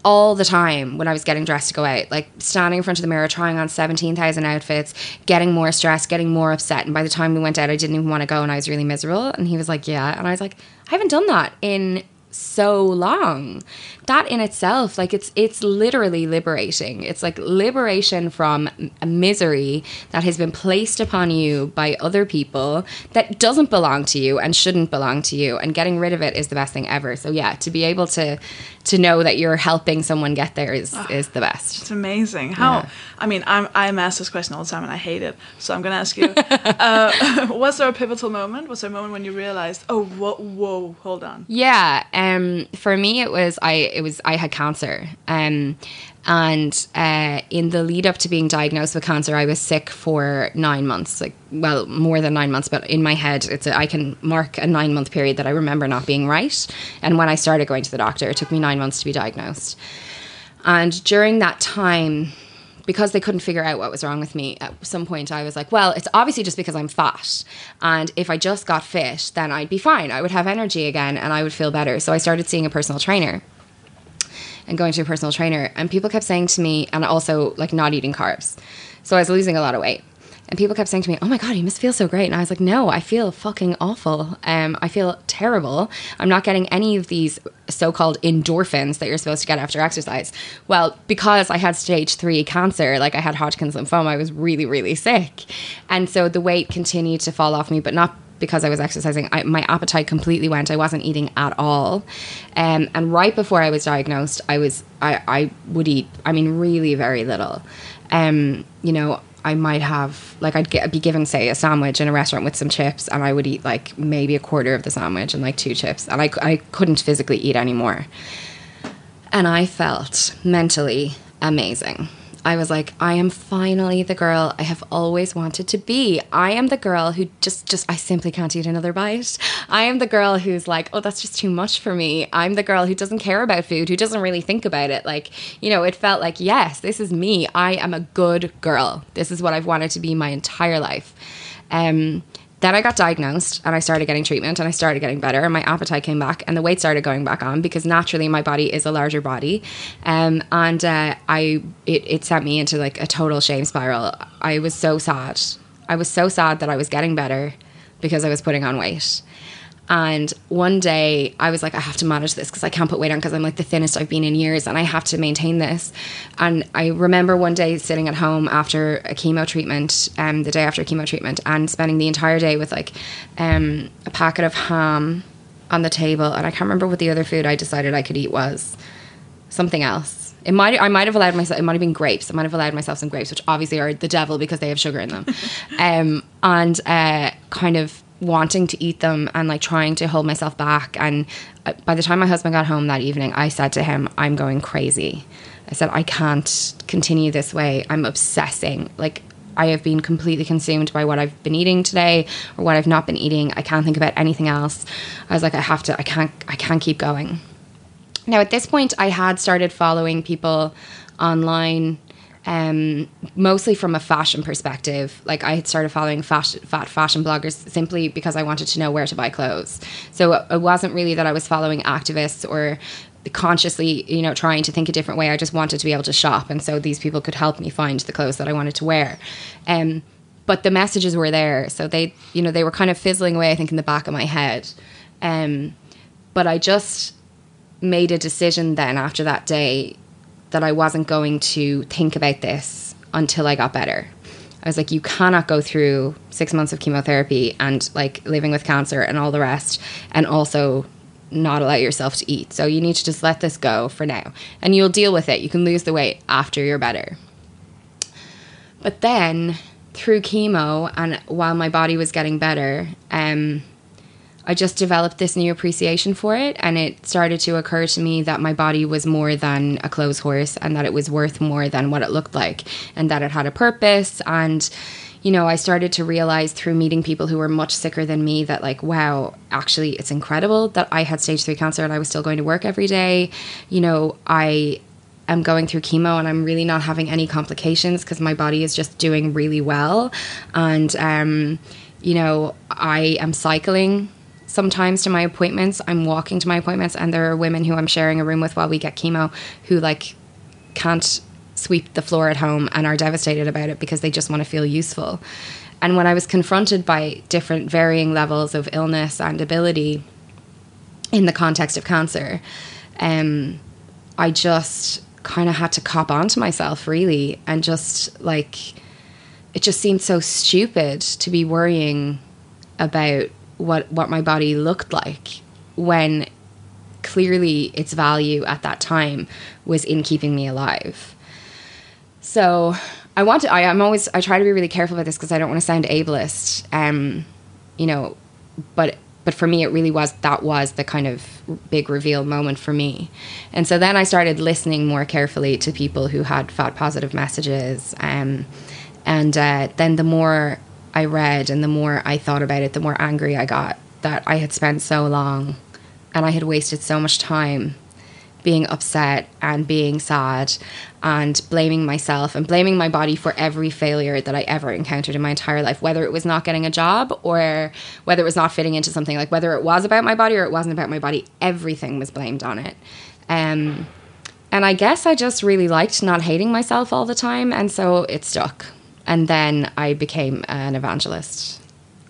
all the time when I was getting dressed to go out, like standing in front of the mirror, trying on 17,000 outfits, getting more stressed, getting more upset. And by the time we went out, I didn't even want to go and I was really miserable. And he was like, Yeah. And I was like, I haven't done that in so long. That in itself, like it's it's literally liberating. It's like liberation from a misery that has been placed upon you by other people that doesn't belong to you and shouldn't belong to you. And getting rid of it is the best thing ever. So yeah, to be able to to know that you're helping someone get there is is the best. It's amazing. How? Yeah. I mean, I'm I'm asked this question all the time, and I hate it. So I'm gonna ask you: uh, Was there a pivotal moment? Was there a moment when you realized, oh, whoa, whoa hold on? Yeah, um, for me it was I it was I had cancer, um, and uh, in the lead up to being diagnosed with cancer, I was sick for nine months, like well more than nine months, but in my head it's a, I can mark a nine month period that I remember not being right, and when I started going to the doctor, it took me nine months to be diagnosed, and during that time because they couldn't figure out what was wrong with me at some point i was like well it's obviously just because i'm fat. And if i just got fit then i'd be fine. I would have energy again and i would feel better. So i started seeing a personal trainer and going to a personal trainer. And people kept saying to me and also like not eating carbs. So i was losing a lot of weight and people kept saying to me, "Oh my god, you must feel so great." And I was like, "No, I feel fucking awful. Um, I feel terrible. I'm not getting any of these so-called endorphins that you're supposed to get after exercise." Well, because I had stage three cancer, like I had Hodgkin's lymphoma, I was really, really sick, and so the weight continued to fall off me, but not because I was exercising. I, my appetite completely went. I wasn't eating at all, um, and right before I was diagnosed, I was I, I would eat. I mean, really very little. Um, you know, I might have like I'd get, be given say a sandwich in a restaurant with some chips, and I would eat like maybe a quarter of the sandwich and like two chips, and I I couldn't physically eat anymore. And I felt mentally amazing. I was like, I am finally the girl I have always wanted to be. I am the girl who just, just, I simply can't eat another bite. I am the girl who's like, oh, that's just too much for me. I'm the girl who doesn't care about food, who doesn't really think about it. Like, you know, it felt like, yes, this is me. I am a good girl. This is what I've wanted to be my entire life. Um, then I got diagnosed and I started getting treatment and I started getting better and my appetite came back and the weight started going back on because naturally my body is a larger body. Um, and uh, I it, it sent me into like a total shame spiral. I was so sad. I was so sad that I was getting better because I was putting on weight and one day I was like, I have to manage this because I can't put weight on because I'm like the thinnest I've been in years and I have to maintain this. And I remember one day sitting at home after a chemo treatment, um, the day after a chemo treatment, and spending the entire day with like um, a packet of ham on the table. And I can't remember what the other food I decided I could eat was something else. It might I might have allowed myself. It might have been grapes. I might have allowed myself some grapes, which obviously are the devil because they have sugar in them, um, and uh, kind of wanting to eat them and like trying to hold myself back. And uh, by the time my husband got home that evening, I said to him, "I'm going crazy." I said, "I can't continue this way. I'm obsessing. Like I have been completely consumed by what I've been eating today or what I've not been eating. I can't think about anything else. I was like, I have to. I can't. I can't keep going." Now, at this point, I had started following people online, um, mostly from a fashion perspective. Like, I had started following fashion, fat fashion bloggers simply because I wanted to know where to buy clothes. So it wasn't really that I was following activists or consciously, you know, trying to think a different way. I just wanted to be able to shop, and so these people could help me find the clothes that I wanted to wear. Um, but the messages were there, so they, you know, they were kind of fizzling away. I think in the back of my head. Um, but I just made a decision then after that day that I wasn't going to think about this until I got better. I was like, you cannot go through six months of chemotherapy and like living with cancer and all the rest, and also not allow yourself to eat. So you need to just let this go for now, and you'll deal with it. You can lose the weight after you're better. But then through chemo and while my body was getting better, um, I just developed this new appreciation for it, and it started to occur to me that my body was more than a clothes horse, and that it was worth more than what it looked like, and that it had a purpose. And you know, I started to realize through meeting people who were much sicker than me that, like, wow, actually, it's incredible that I had stage three cancer and I was still going to work every day. You know, I am going through chemo and I'm really not having any complications because my body is just doing really well. And, um, you know, I am cycling sometimes to my appointments. I'm walking to my appointments, and there are women who I'm sharing a room with while we get chemo who like can't sweep the floor at home and are devastated about it because they just want to feel useful. And when I was confronted by different varying levels of illness and ability in the context of cancer, um, I just kind of had to cop onto myself really and just like it just seemed so stupid to be worrying about what what my body looked like when clearly its value at that time was in keeping me alive. So I want to. I, am always. I try to be really careful about this because I don't want to sound ableist. Um, you know, but but for me, it really was that was the kind of big reveal moment for me. And so then I started listening more carefully to people who had fat positive messages. Um, and uh, then the more I read and the more I thought about it, the more angry I got that I had spent so long and I had wasted so much time being upset and being sad and blaming myself and blaming my body for every failure that I ever encountered in my entire life, whether it was not getting a job or whether it was not fitting into something, like whether it was about my body or it wasn't about my body, everything was blamed on it. Um, and I guess I just really liked not hating myself all the time, and so it stuck. And then I became an evangelist.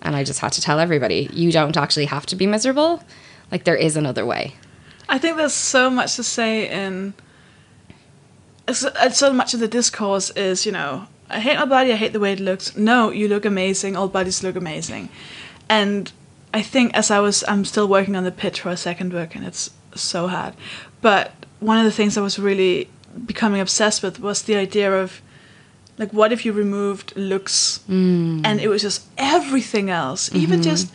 And I just had to tell everybody you don't actually have to be miserable. Like, there is another way. I think there's so much to say in. So much of the discourse is, you know, I hate my body, I hate the way it looks. No, you look amazing, all bodies look amazing. And I think as I was, I'm still working on the pitch for a second book, and it's so hard. But one of the things I was really becoming obsessed with was the idea of like what if you removed looks Mm. and it was just everything else even just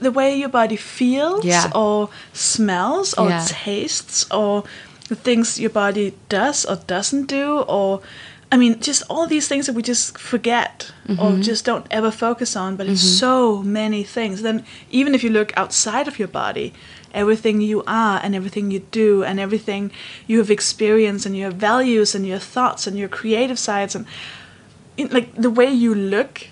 the way your body feels Mm-hmm. Yeah. or smells or Yeah. tastes or the things your body does or doesn't do or i mean just all these things that we just forget or Mm-hmm. just don't ever focus on but it's so many things then even if you look outside of your body everything you are and everything you do and everything you have experienced and your values and your thoughts and your creative sides and like the way you look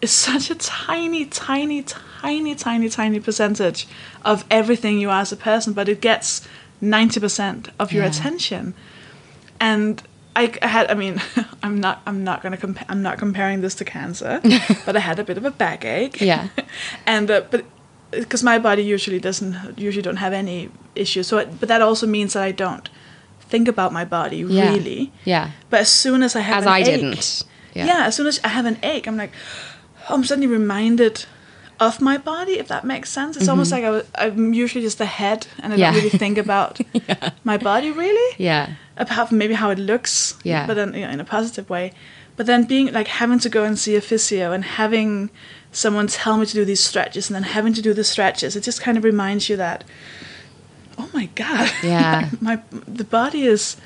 is such a tiny tiny tiny tiny tiny percentage of everything you are as a person but it gets 90% of your Yeah. attention and I, I had I mean I'm not I'm not gonna compa- I'm not comparing this to cancer but I had a bit of a backache Yeah. and uh, but because my body usually doesn't usually don't have any issues so it, but that also means that I don't think about my body Yeah. really Yeah. but as soon as I have As an I ache, didn't. yeah. as soon as I have an ache, I'm like, oh, I'm suddenly reminded of my body, if that makes sense. It's almost like I was, I'm usually just the head and I Mm-hmm. Yeah. don't really think about my body really. Yeah. Apart from maybe how it looks. Yeah. But then you know, in a positive way. But then being like having to go and see a physio and having someone tell me to do these stretches and then having to do the stretches, it just kind of reminds you that oh my god. Yeah. my the body is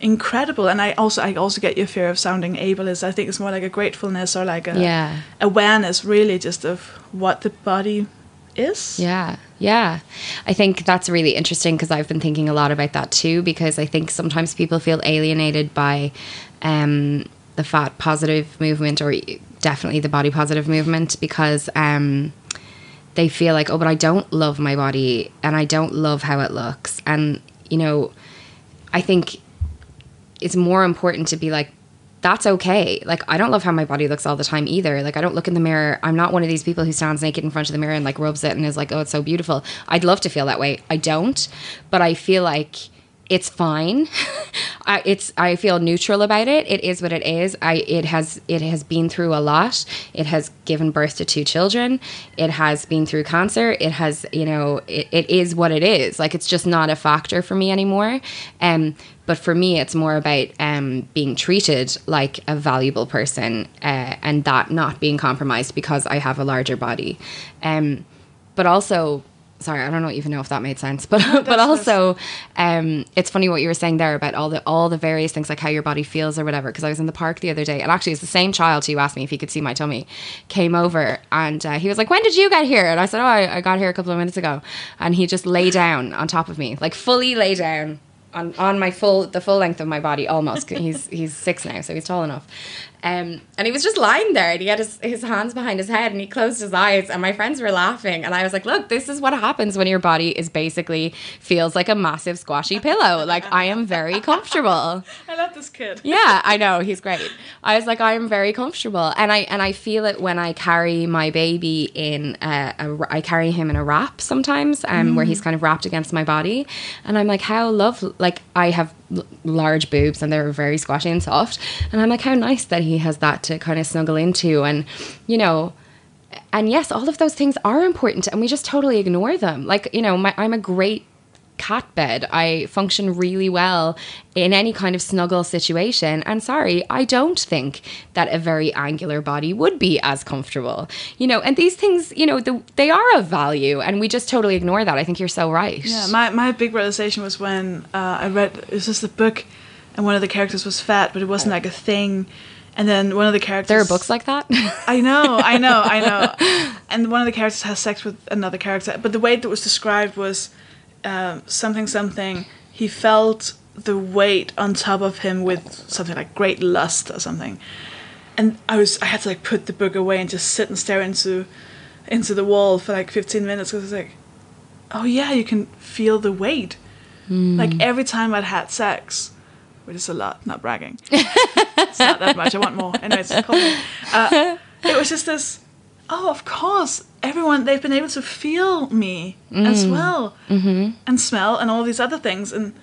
incredible and I also I also get your fear of sounding ableist. I think it's more like a gratefulness or like a Yeah. awareness really just of what the body is. Yeah, yeah. I think that's really interesting because I've been thinking a lot about that too. Because I think sometimes people feel alienated by um, the fat positive movement or definitely the body positive movement because um, they feel like, oh, but I don't love my body and I don't love how it looks. And, you know, I think it's more important to be like that's okay. Like i don't love how my body looks all the time either. Like i don't look in the mirror. I'm not one of these people who stands naked in front of the mirror and like rubs it and is like oh it's so beautiful. I'd love to feel that way. I don't but i feel like it's fine. I, it's i feel neutral about it. It is what it is. I it has it has been through a lot. It has given birth to two children. It has been through cancer. It has you know it, it is what it is. Like it's just not a factor for me anymore. Um but for me it's more about um, being treated like a valuable person uh, and that not being compromised because i have a larger body. Um, but also sorry i don't even know if that made sense but but also um, it's funny what you were saying there about all the all the various things like how your body feels or whatever because i was in the park the other day and actually it's the same child who asked me if he could see my tummy came over and uh, he was like when did you get here? And i said oh I, I got here a couple of minutes ago. And he just lay down on top of me like fully lay down on, on my full the full length of my body almost. He's he's six now so he's tall enough um, and he was just lying there and he had his, his hands behind his head and he closed his eyes and my friends were laughing and I was like look this is what happens when your body is basically feels like a massive squashy pillow like I am very comfortable I love this kid. yeah, I know he's great. I was like, I am very comfortable, and I and I feel it when I carry my baby in a, a I carry him in a wrap sometimes, um, where he's kind of wrapped against my body, and I'm like, how lovely. Like I have large boobs, and they're very squashy and soft, and I'm like, how nice that he has that to kind of snuggle into, and you know. And yes, all of those things are important, and we just totally ignore them. Like, you know, my, I'm a great cat bed. I function really well in any kind of snuggle situation. And sorry, I don't think that a very angular body would be as comfortable. You know, and these things, you know, the, they are of value, and we just totally ignore that. I think you're so right. Yeah, my, my big realization was when uh, I read it was just a book, and one of the characters was fat, but it wasn't like a thing. And then one of the characters. there are books like that. I know, I know, I know. And one of the characters has sex with another character, but the way that was described was um, something something. He felt the weight on top of him with something like great lust or something. And I was, I had to like put the book away and just sit and stare into, into the wall for like fifteen minutes because I was like, oh yeah, you can feel the weight. Like every time I'd had sex, which is a lot, not bragging. it's not that much. I want more. Anyways. Uh, it was just this. Oh, of course, everyone they've been able to feel me as mm. well, mm-hmm. and smell and all these other things. And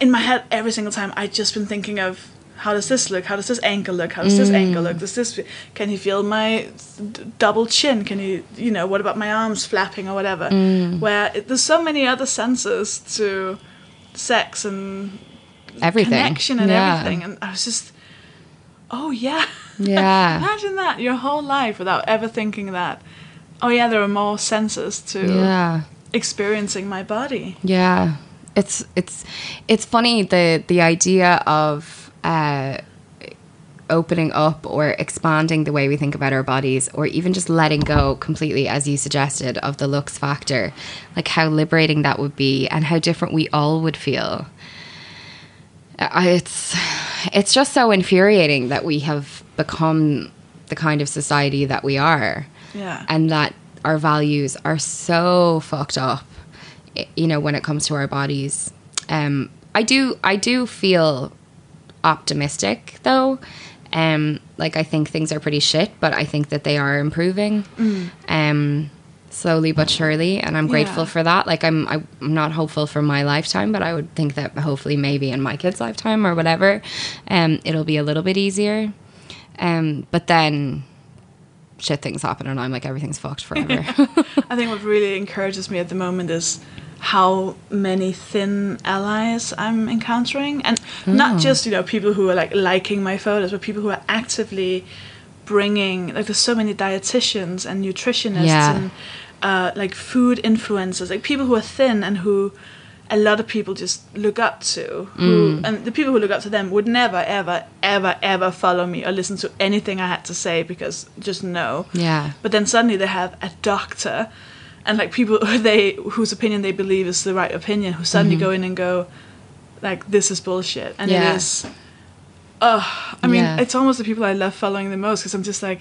in my head, every single time, I'd just been thinking of how does this look? How does this ankle look? How does this mm. ankle look? Does this? Can you feel my d- double chin? Can you, you know, what about my arms flapping or whatever? Mm. Where it, there's so many other senses to sex and Everything. connection and Yeah. everything. And I was just, oh yeah, Yeah. Imagine that your whole life without ever thinking that. Oh yeah, there are more senses to Yeah. experiencing my body. Yeah, it's it's it's funny the the idea of uh, opening up or expanding the way we think about our bodies, or even just letting go completely, as you suggested, of the looks factor. Like how liberating that would be, and how different we all would feel. I- It's it's just so infuriating that we have become the kind of society that we are. Yeah. and that our values are so fucked up you know when it comes to our bodies. Um i do i do feel optimistic though. Um like i think things are pretty shit but i think that they are improving. Um slowly but surely and i'm grateful Yeah. for that. Like i'm i'm not hopeful for my lifetime but i would think that hopefully maybe in my kids lifetime or whatever um it'll be a little bit easier um but then shit things happen and I'm like everything's fucked forever. I think what really encourages me at the moment is how many thin allies I'm encountering, and not just you know people who are like liking my photos, but people who are actively bringing like there's so many dietitians and nutritionists Yeah. and uh, like food influencers, like people who are thin and who a lot of people just look up to. Who and the people who look up to them would never, ever, ever, ever follow me or listen to anything I had to say because just no. Yeah. But then suddenly they have a doctor and like people who they whose opinion they believe is the right opinion who suddenly go in and go like this is bullshit and Mm-hmm. Yeah. it is oh i mean Yeah. it's almost the people i love following the most because i'm just like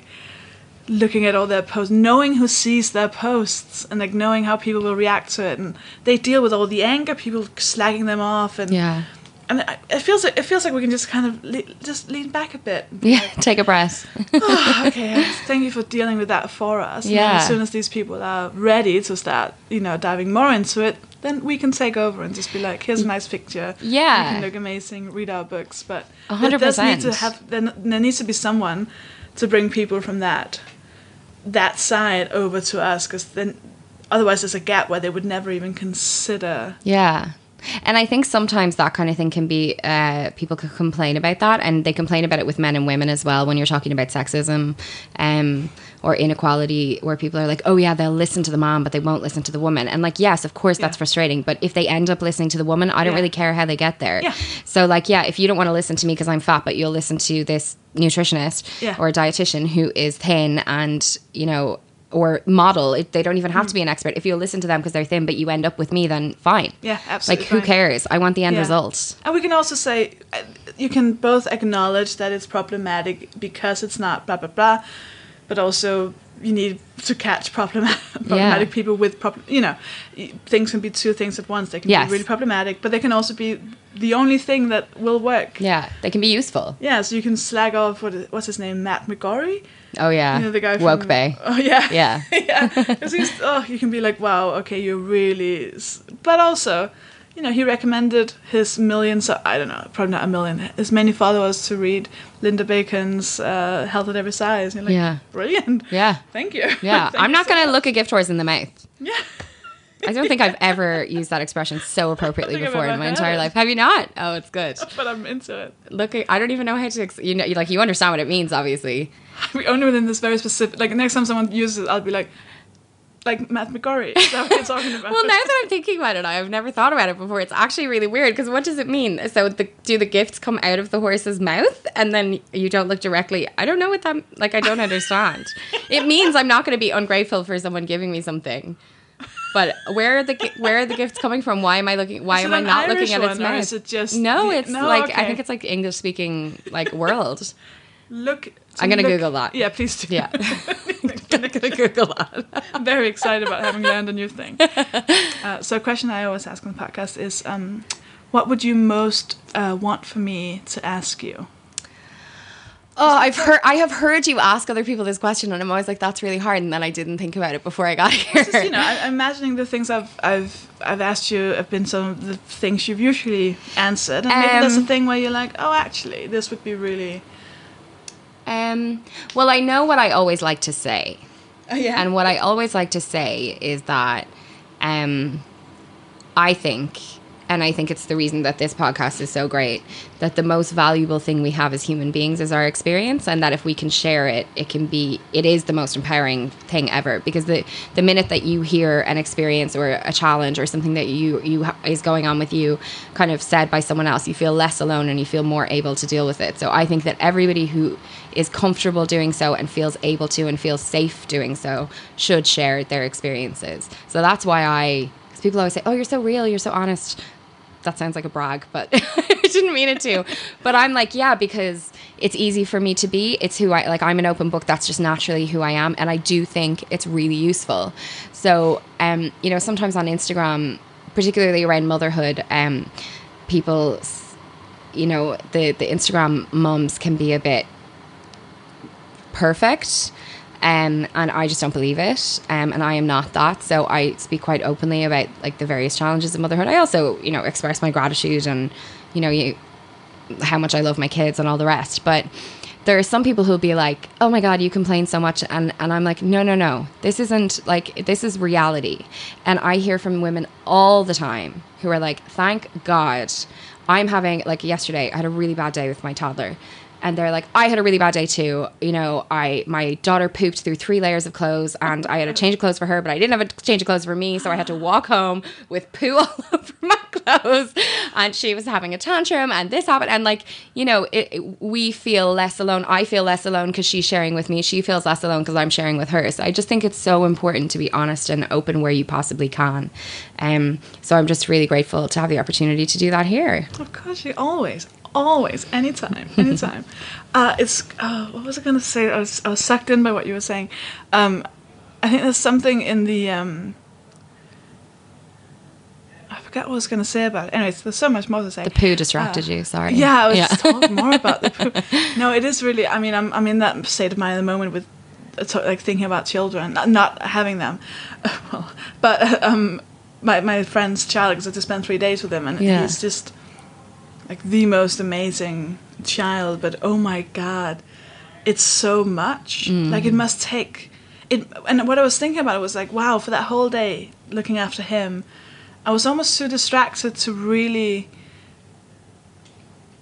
looking at all their posts knowing who sees their posts and like knowing how people will react to it and they deal with all the anger people slagging them off and yeah. and it feels like it feels like we can just kind of le- just lean back a bit Yeah. Take a breath. oh, okay, thank you for dealing with that for us. Yeah. as soon as these people are ready to start, you know, diving more into it, then we can take over and just be like, here's a nice picture. Yeah. You can look amazing, read our books. But A hundred there does need to have, there, there needs to be someone to bring people from that, that side over to us because then otherwise there's a gap where they would never even consider. Yeah. And I think sometimes that kind of thing can be, uh, people could complain about that, and they complain about it with men and women as well when you're talking about sexism um, or inequality, where people are like, oh, yeah, they'll listen to the man, but they won't listen to the woman. And, like, yes, of course, that's Yeah. frustrating, but if they end up listening to the woman, I don't Yeah. really care how they get there. Yeah. So, like, yeah, if you don't want to listen to me because I'm fat, but you'll listen to this nutritionist or a dietitian who is thin and, you know, or model, it, they don't even have to be an expert. If you listen to them because they're thin, but you end up with me, then fine. Yeah, absolutely. Like, who cares? I want the end Yeah. result. And we can also say uh, you can both acknowledge that it's problematic because it's not blah blah blah, but also you need to catch problem- problematic people with problem. You know, things can be two things at once. They can Yes. be really problematic, but they can also be the only thing that will work. Yeah, they can be useful. Yeah, so you can slag off what what's his name, Matt McGorry. Oh yeah, You know the guy from woke bae. Oh yeah, Yeah. yeah. 'Cause he's, oh, you can be like, wow, okay, you're really. But also, you know, he recommended his millions. I don't know, probably not a million. His many followers to read Linda Bacon's uh, Health at Every Size. You're like, Yeah. brilliant. Yeah, Thank you. yeah. Thank I'm you not so gonna much. look a gift horse in the mouth. Yeah. I don't think I've ever used that expression so appropriately before in my entire it. life. Have you not? Oh, it's good. But I'm into it. Look, I don't even know how to. Ex- you know, you like you understand what it means, obviously. We only within this very specific. Like next time someone uses it, I'll be like, like Matt McGorry. Is that what you're talking about? Well, now that I'm thinking about it, I've never thought about it before. It's actually really weird because what does it mean? So, the, do the gifts come out of the horse's mouth and then you don't look directly? I don't know what that. Like, I don't understand. it means I'm not going to be ungrateful for someone giving me something. But where are the where are the gifts coming from? Why am I looking? Why am I not Irish looking at its mouth? it just no, it's no, like I think it's like English speaking like world. Look. I'm gonna Google that. Yeah, please do. Yeah, I'm gonna Google that. I'm very excited about having learned a new thing. Uh, so, a question I always ask on the podcast is, um, what would you most uh, want for me to ask you? Oh, I've heard I have heard you ask other people this question, and I'm always like, that's really hard, and then I didn't think about it before I got here. Just, you know, I'm imagining the things I've I've I've asked you have been some of the things you've usually answered, and maybe there's a Um, thing where you're like, oh, actually, this would be really. Um, well, I know what I always like to say. Oh, yeah. And what I always like to say is that um, I think, and I think it's the reason that this podcast is so great, that the most valuable thing we have as human beings is our experience, and that if we can share it, it can be, it is the most empowering thing ever. Because the the minute that you hear an experience or a challenge or something that you you is going on with you, kind of said by someone else, you feel less alone and you feel more able to deal with it. So I think that everybody who is comfortable doing so and feels able to and feels safe doing so should share their experiences. So that's why I, because people always say, "Oh, you're so real, you're so honest." That sounds like a brag, but I didn't mean it to. But I'm like, yeah, because it's easy for me to be. It's who I like. I'm an open book. That's just naturally who I am, and I do think it's really useful. So, um, you know, sometimes on Instagram, particularly around motherhood, um, people, you know, the the Instagram mums can be a bit perfect. Um, and I just don't believe it. Um, and I am not that. So I speak quite openly about like the various challenges of motherhood. I also, you know, express my gratitude and, you know, you, how much I love my kids and all the rest. But there are some people who'll be like, "Oh my god, you complain so much," and and I'm like, "No, no, no. This isn't like this is reality." And I hear from women all the time who are like, "Thank God, I'm having like yesterday. I had a really bad day with my toddler." And they're like, I had a really bad day too. You know, I my daughter pooped through three layers of clothes, and I had a change of clothes for her, but I didn't have a change of clothes for me, so I had to walk home with poo all over my clothes. And she was having a tantrum, and this happened, and like you know, it, it- we feel less alone. I feel less alone because she's sharing with me. She feels less alone because I'm sharing with her. So I just think it's so important to be honest and open where you possibly can. Um, so I'm just really grateful to have the opportunity to do that here. Of course, you always, always, anytime, anytime. uh, it's uh, what was I going to say? I was I was sucked in by what you were saying. Um, I think there's something in the. Um, I forgot what I was going to say about it. Anyways, there's so much more to say. The poo distracted you. Sorry. Yeah, I was talking more about the poo. No, it is really. I mean, I'm I'm in that state of mind at the moment with, uh, like thinking about children, not, not having them, well, but uh, um, my my friend's child because I just spent three days with him, and Yeah. he's just like the most amazing child. But oh my god, it's so much. Like it must take it. And what I was thinking about it was like, wow, for that whole day looking after him, I was almost too distracted to really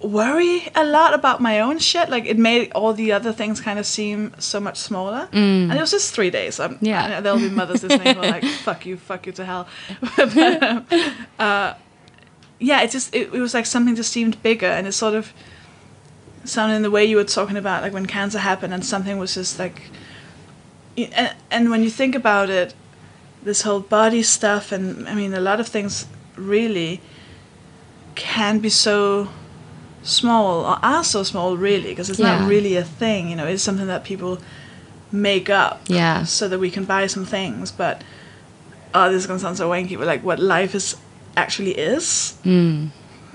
worry a lot about my own shit. Like it made all the other things kind of seem so much smaller. And it was just three days. Um, Yeah. there'll be mothers listening who are like, "Fuck you, fuck you to hell." but, um, uh, yeah, it just it, it was like something just seemed bigger, and it sort of sounded in the way you were talking about, like when cancer happened, and something was just like. And, and when you think about it, this whole body stuff, and I mean, a lot of things really can be so small or are so small really because it's Yeah. not really a thing you know it's something that people make up Yeah. so that we can buy some things but oh this is gonna sound so wanky but like what life is actually is Mm.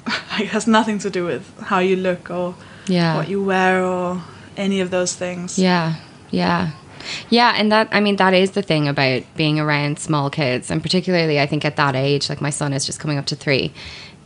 it has nothing to do with how you look or Yeah. what you wear or any of those things Yeah, yeah. Yeah, and that I mean that is the thing about being around small kids, and particularly I think at that age, like my son is just coming up to three,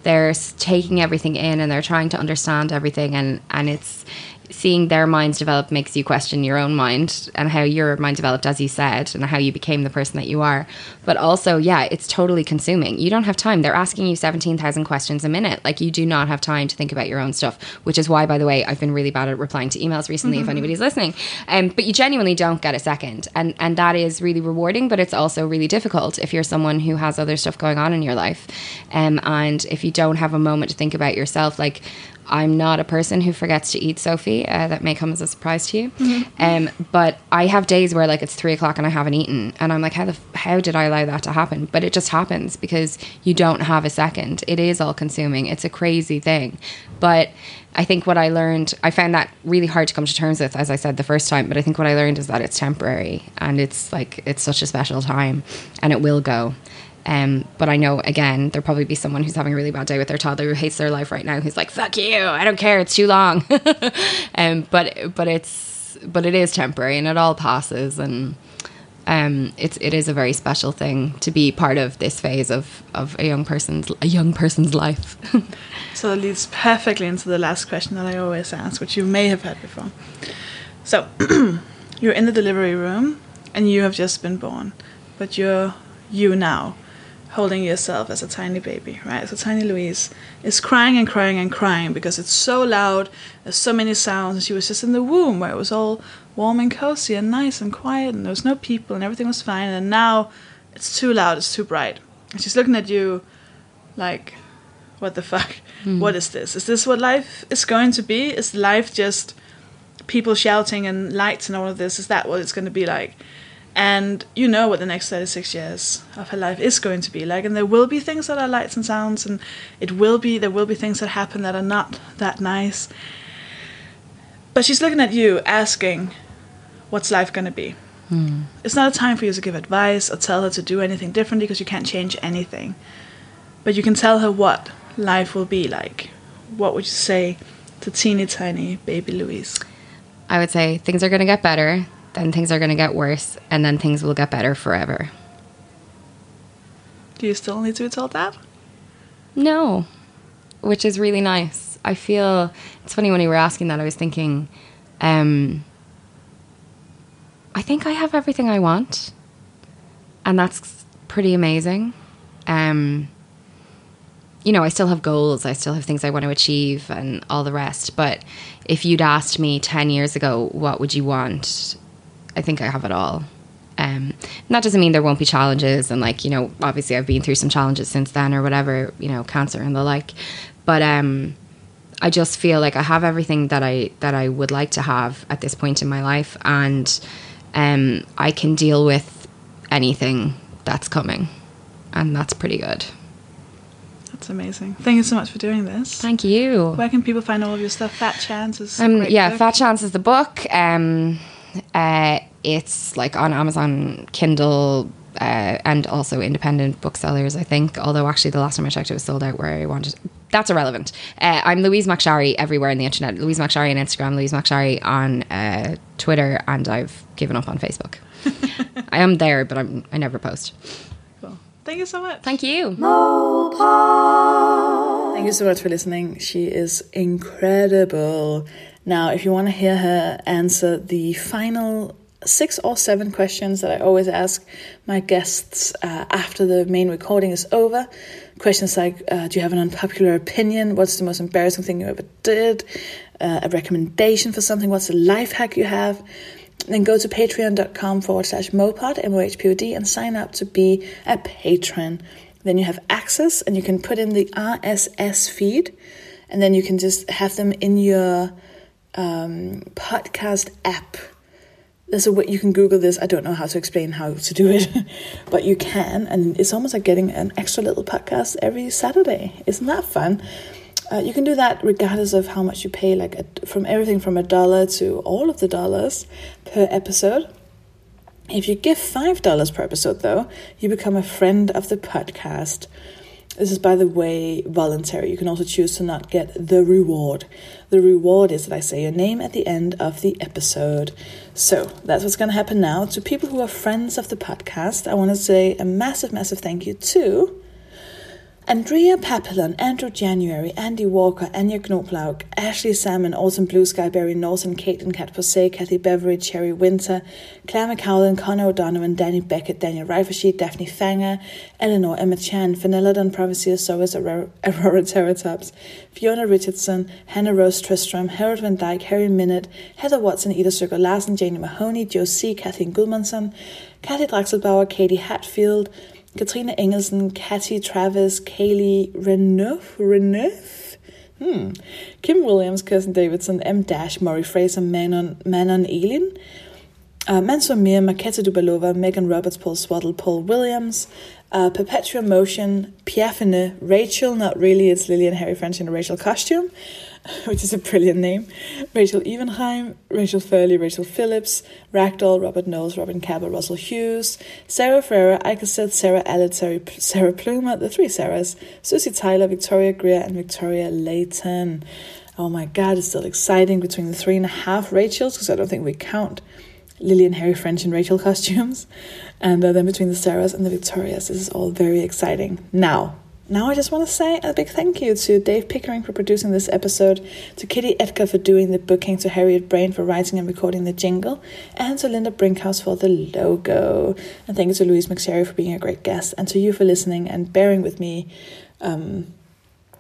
they're taking everything in and they're trying to understand everything, and and it's seeing their minds develop makes you question your own mind and how your mind developed, as you said, and how you became the person that you are. But also, yeah, it's totally consuming. You don't have time. They're asking you seventeen thousand questions a minute. Like you do not have time to think about your own stuff. Which is why, by the way, I've been really bad at replying to emails recently. If anybody's listening, um, but you genuinely don't get a second, and and that is really rewarding. But it's also really difficult if you're someone who has other stuff going on in your life, um, and if you don't have a moment to think about yourself, like. I'm not a person who forgets to eat, Sofie. Uh, that may come as a surprise to you. Um, but I have days where like it's three o'clock and I haven't eaten, and I'm like, how the f- how did I allow that to happen? But it just happens because you don't have a second. It is all consuming. It's a crazy thing. But I think what I learned, I found that really hard to come to terms with, as I said the first time. But I think what I learned is that it's temporary, and it's like it's such a special time, and it will go. Um, but I know again there'll probably be someone who's having a really bad day with their toddler who hates their life right now who's like fuck you. I don't care. It's too long. Um, but but it's but it is temporary and it all passes and um, it's it is a very special thing to be part of this phase of, of a young person's a young person's life. So that leads perfectly into the last question that I always ask, which you may have had before. So, you're in the delivery room and you have just been born, but you're you now, holding yourself as a tiny baby, right? So, tiny Louise is crying and crying and crying because it's so loud, there's so many sounds, and she was just in the womb where it was all warm and cozy and nice and quiet, and there was no people, and everything was fine, and now it's too loud, it's too bright. And she's looking at you like, what the fuck? Hmm. What is this? Is this what life is going to be? Is life just people shouting and lights and all of this? Is that what it's going to be like? And you know what the next 36 years of her life is going to be like. And there will be things that are lights and sounds, and it will be, there will be things that happen that are not that nice. But she's looking at you asking, what's life going to be? Hmm. It's not a time for you to give advice or tell her to do anything differently because you can't change anything but you can tell her what life will be like. What would you say to teeny tiny baby Louise? I would say things are going to get better then things are going to get worse and then things will get better forever Do you still need to be told that? No, which is really nice. I feel it's funny when you were asking that. I was thinking, Um, I think I have everything I want, and that's pretty amazing. Um, you know, I still have goals, I still have things I want to achieve, and all the rest. But if you'd asked me 10 years ago, what would you want? I think I have it all. Um, and that doesn't mean there won't be challenges, and like, you know, obviously I've been through some challenges since then or whatever, you know, cancer and the like. But um, I just feel like I have everything that I that I would like to have at this point in my life, and um, I can deal with anything that's coming, and that's pretty good. That's amazing. Thank you so much for doing this. Thank you. Where can people find all of your stuff? Fat Chance is Um, yeah, book. Fat Chance is the book. Um, uh, it's like on Amazon, Kindle, uh, and also independent booksellers. I think. Although actually, the last time I checked, it was sold out where I wanted. That's irrelevant. Uh, I'm Louise McSharry everywhere on the internet. Louise McSharry on Instagram, Louise McSharry on uh, Twitter, and I've given up on Facebook. I am there, but I'm I never post. Cool. Thank you so much. Thank you. Thank you so much for listening. She is incredible. Now, if you want to hear her answer the final six or seven questions that I always ask my guests uh, after the main recording is over, questions like uh, Do you have an unpopular opinion? What's the most embarrassing thing you ever did? Uh, a recommendation for something? What's a life hack you have? then go to patreon.com forward slash mohpod, M-O-H-P-O-D, and sign up to be a patron. Then you have access and you can put in the RSS feed and then you can just have them in your um, podcast app. There's a way you can Google this. I don't know how to explain how to do it, but you can, and it's almost like getting an extra little podcast every Saturday. Isn't that fun? Uh, you can do that regardless of how much you pay, like a, from everything from a dollar to all of the dollars per episode. If you give $5 per episode, though, you become a friend of the podcast. This is, by the way, voluntary. You can also choose to not get the reward. The reward is that I say your name at the end of the episode. So that's what's going to happen now. To people who are friends of the podcast, I want to say a massive, massive thank you to Andrea Papillon, Andrew January, Andy Walker, Anya Knoplauk, Ashley Salmon, Autumn Blue Sky, Barry Norton, Caitlin Cat Kathy Beveridge, Cherry Winter, Claire McCowlin, Connor O'Donovan, Danny Beckett, Daniel Rifersheet, Daphne Fanger, Eleanor Emma Chan, Vanilla Don Privacy Sovis, Aurora Teratops, Fiona Richardson, Hannah Rose Tristram, Harold Van Dyke, Harry Minute, Heather Watson, Ida Circle Larsen, Janie Mahoney, Joe C., Kathleen Gudmundsson, Kathy Draxelbauer, Katie Hatfield, Katrine Engelsen, Katty Travis, Kaylee Reneuf, Reneuf, hmm. Kim Williams, Kirsten Davidson, M. Dash, Maury Fraser, Manon, Manon Elin, uh, Mansour Mir, Maketa Dubalova, Megan Roberts, Paul Swaddle, Paul Williams, uh, Perpetua Motion, Piafine, Rachel, not really, it's Lillian Harry French in a racial costume, which is a brilliant name, Rachel Evenheim, Rachel Furley, Rachel Phillips, Ragdoll, Robert Knowles, Robin Cabell, Russell Hughes, Sarah Ferrer, Icaseth, Sarah Allett, Sarah, Sarah Plumer, the three Sarahs, Susie Tyler, Victoria Greer, and Victoria Layton. Oh my god, it's still exciting between the three and a half Rachels, because I don't think we count Lillian Harry French in Rachel costumes. And uh, then between the Sarahs and the Victorias, this is all very exciting. Now, now I just want to say a big thank you to Dave Pickering for producing this episode, to Kitty Edgar for doing the booking, to Harriet Braine for writing and recording the jingle, and to Linda Brinkhaus for the logo. And thank you to Louise McSharry for being a great guest, and to you for listening and bearing with me um,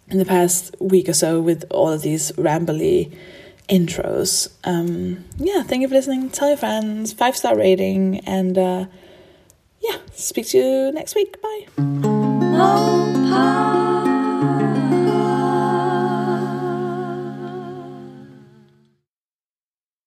in the past week or so with all of these rambly intros. Um, yeah, thank you for listening. Tell your friends, five star rating, and uh, yeah, speak to you next week. Bye. Lollipop.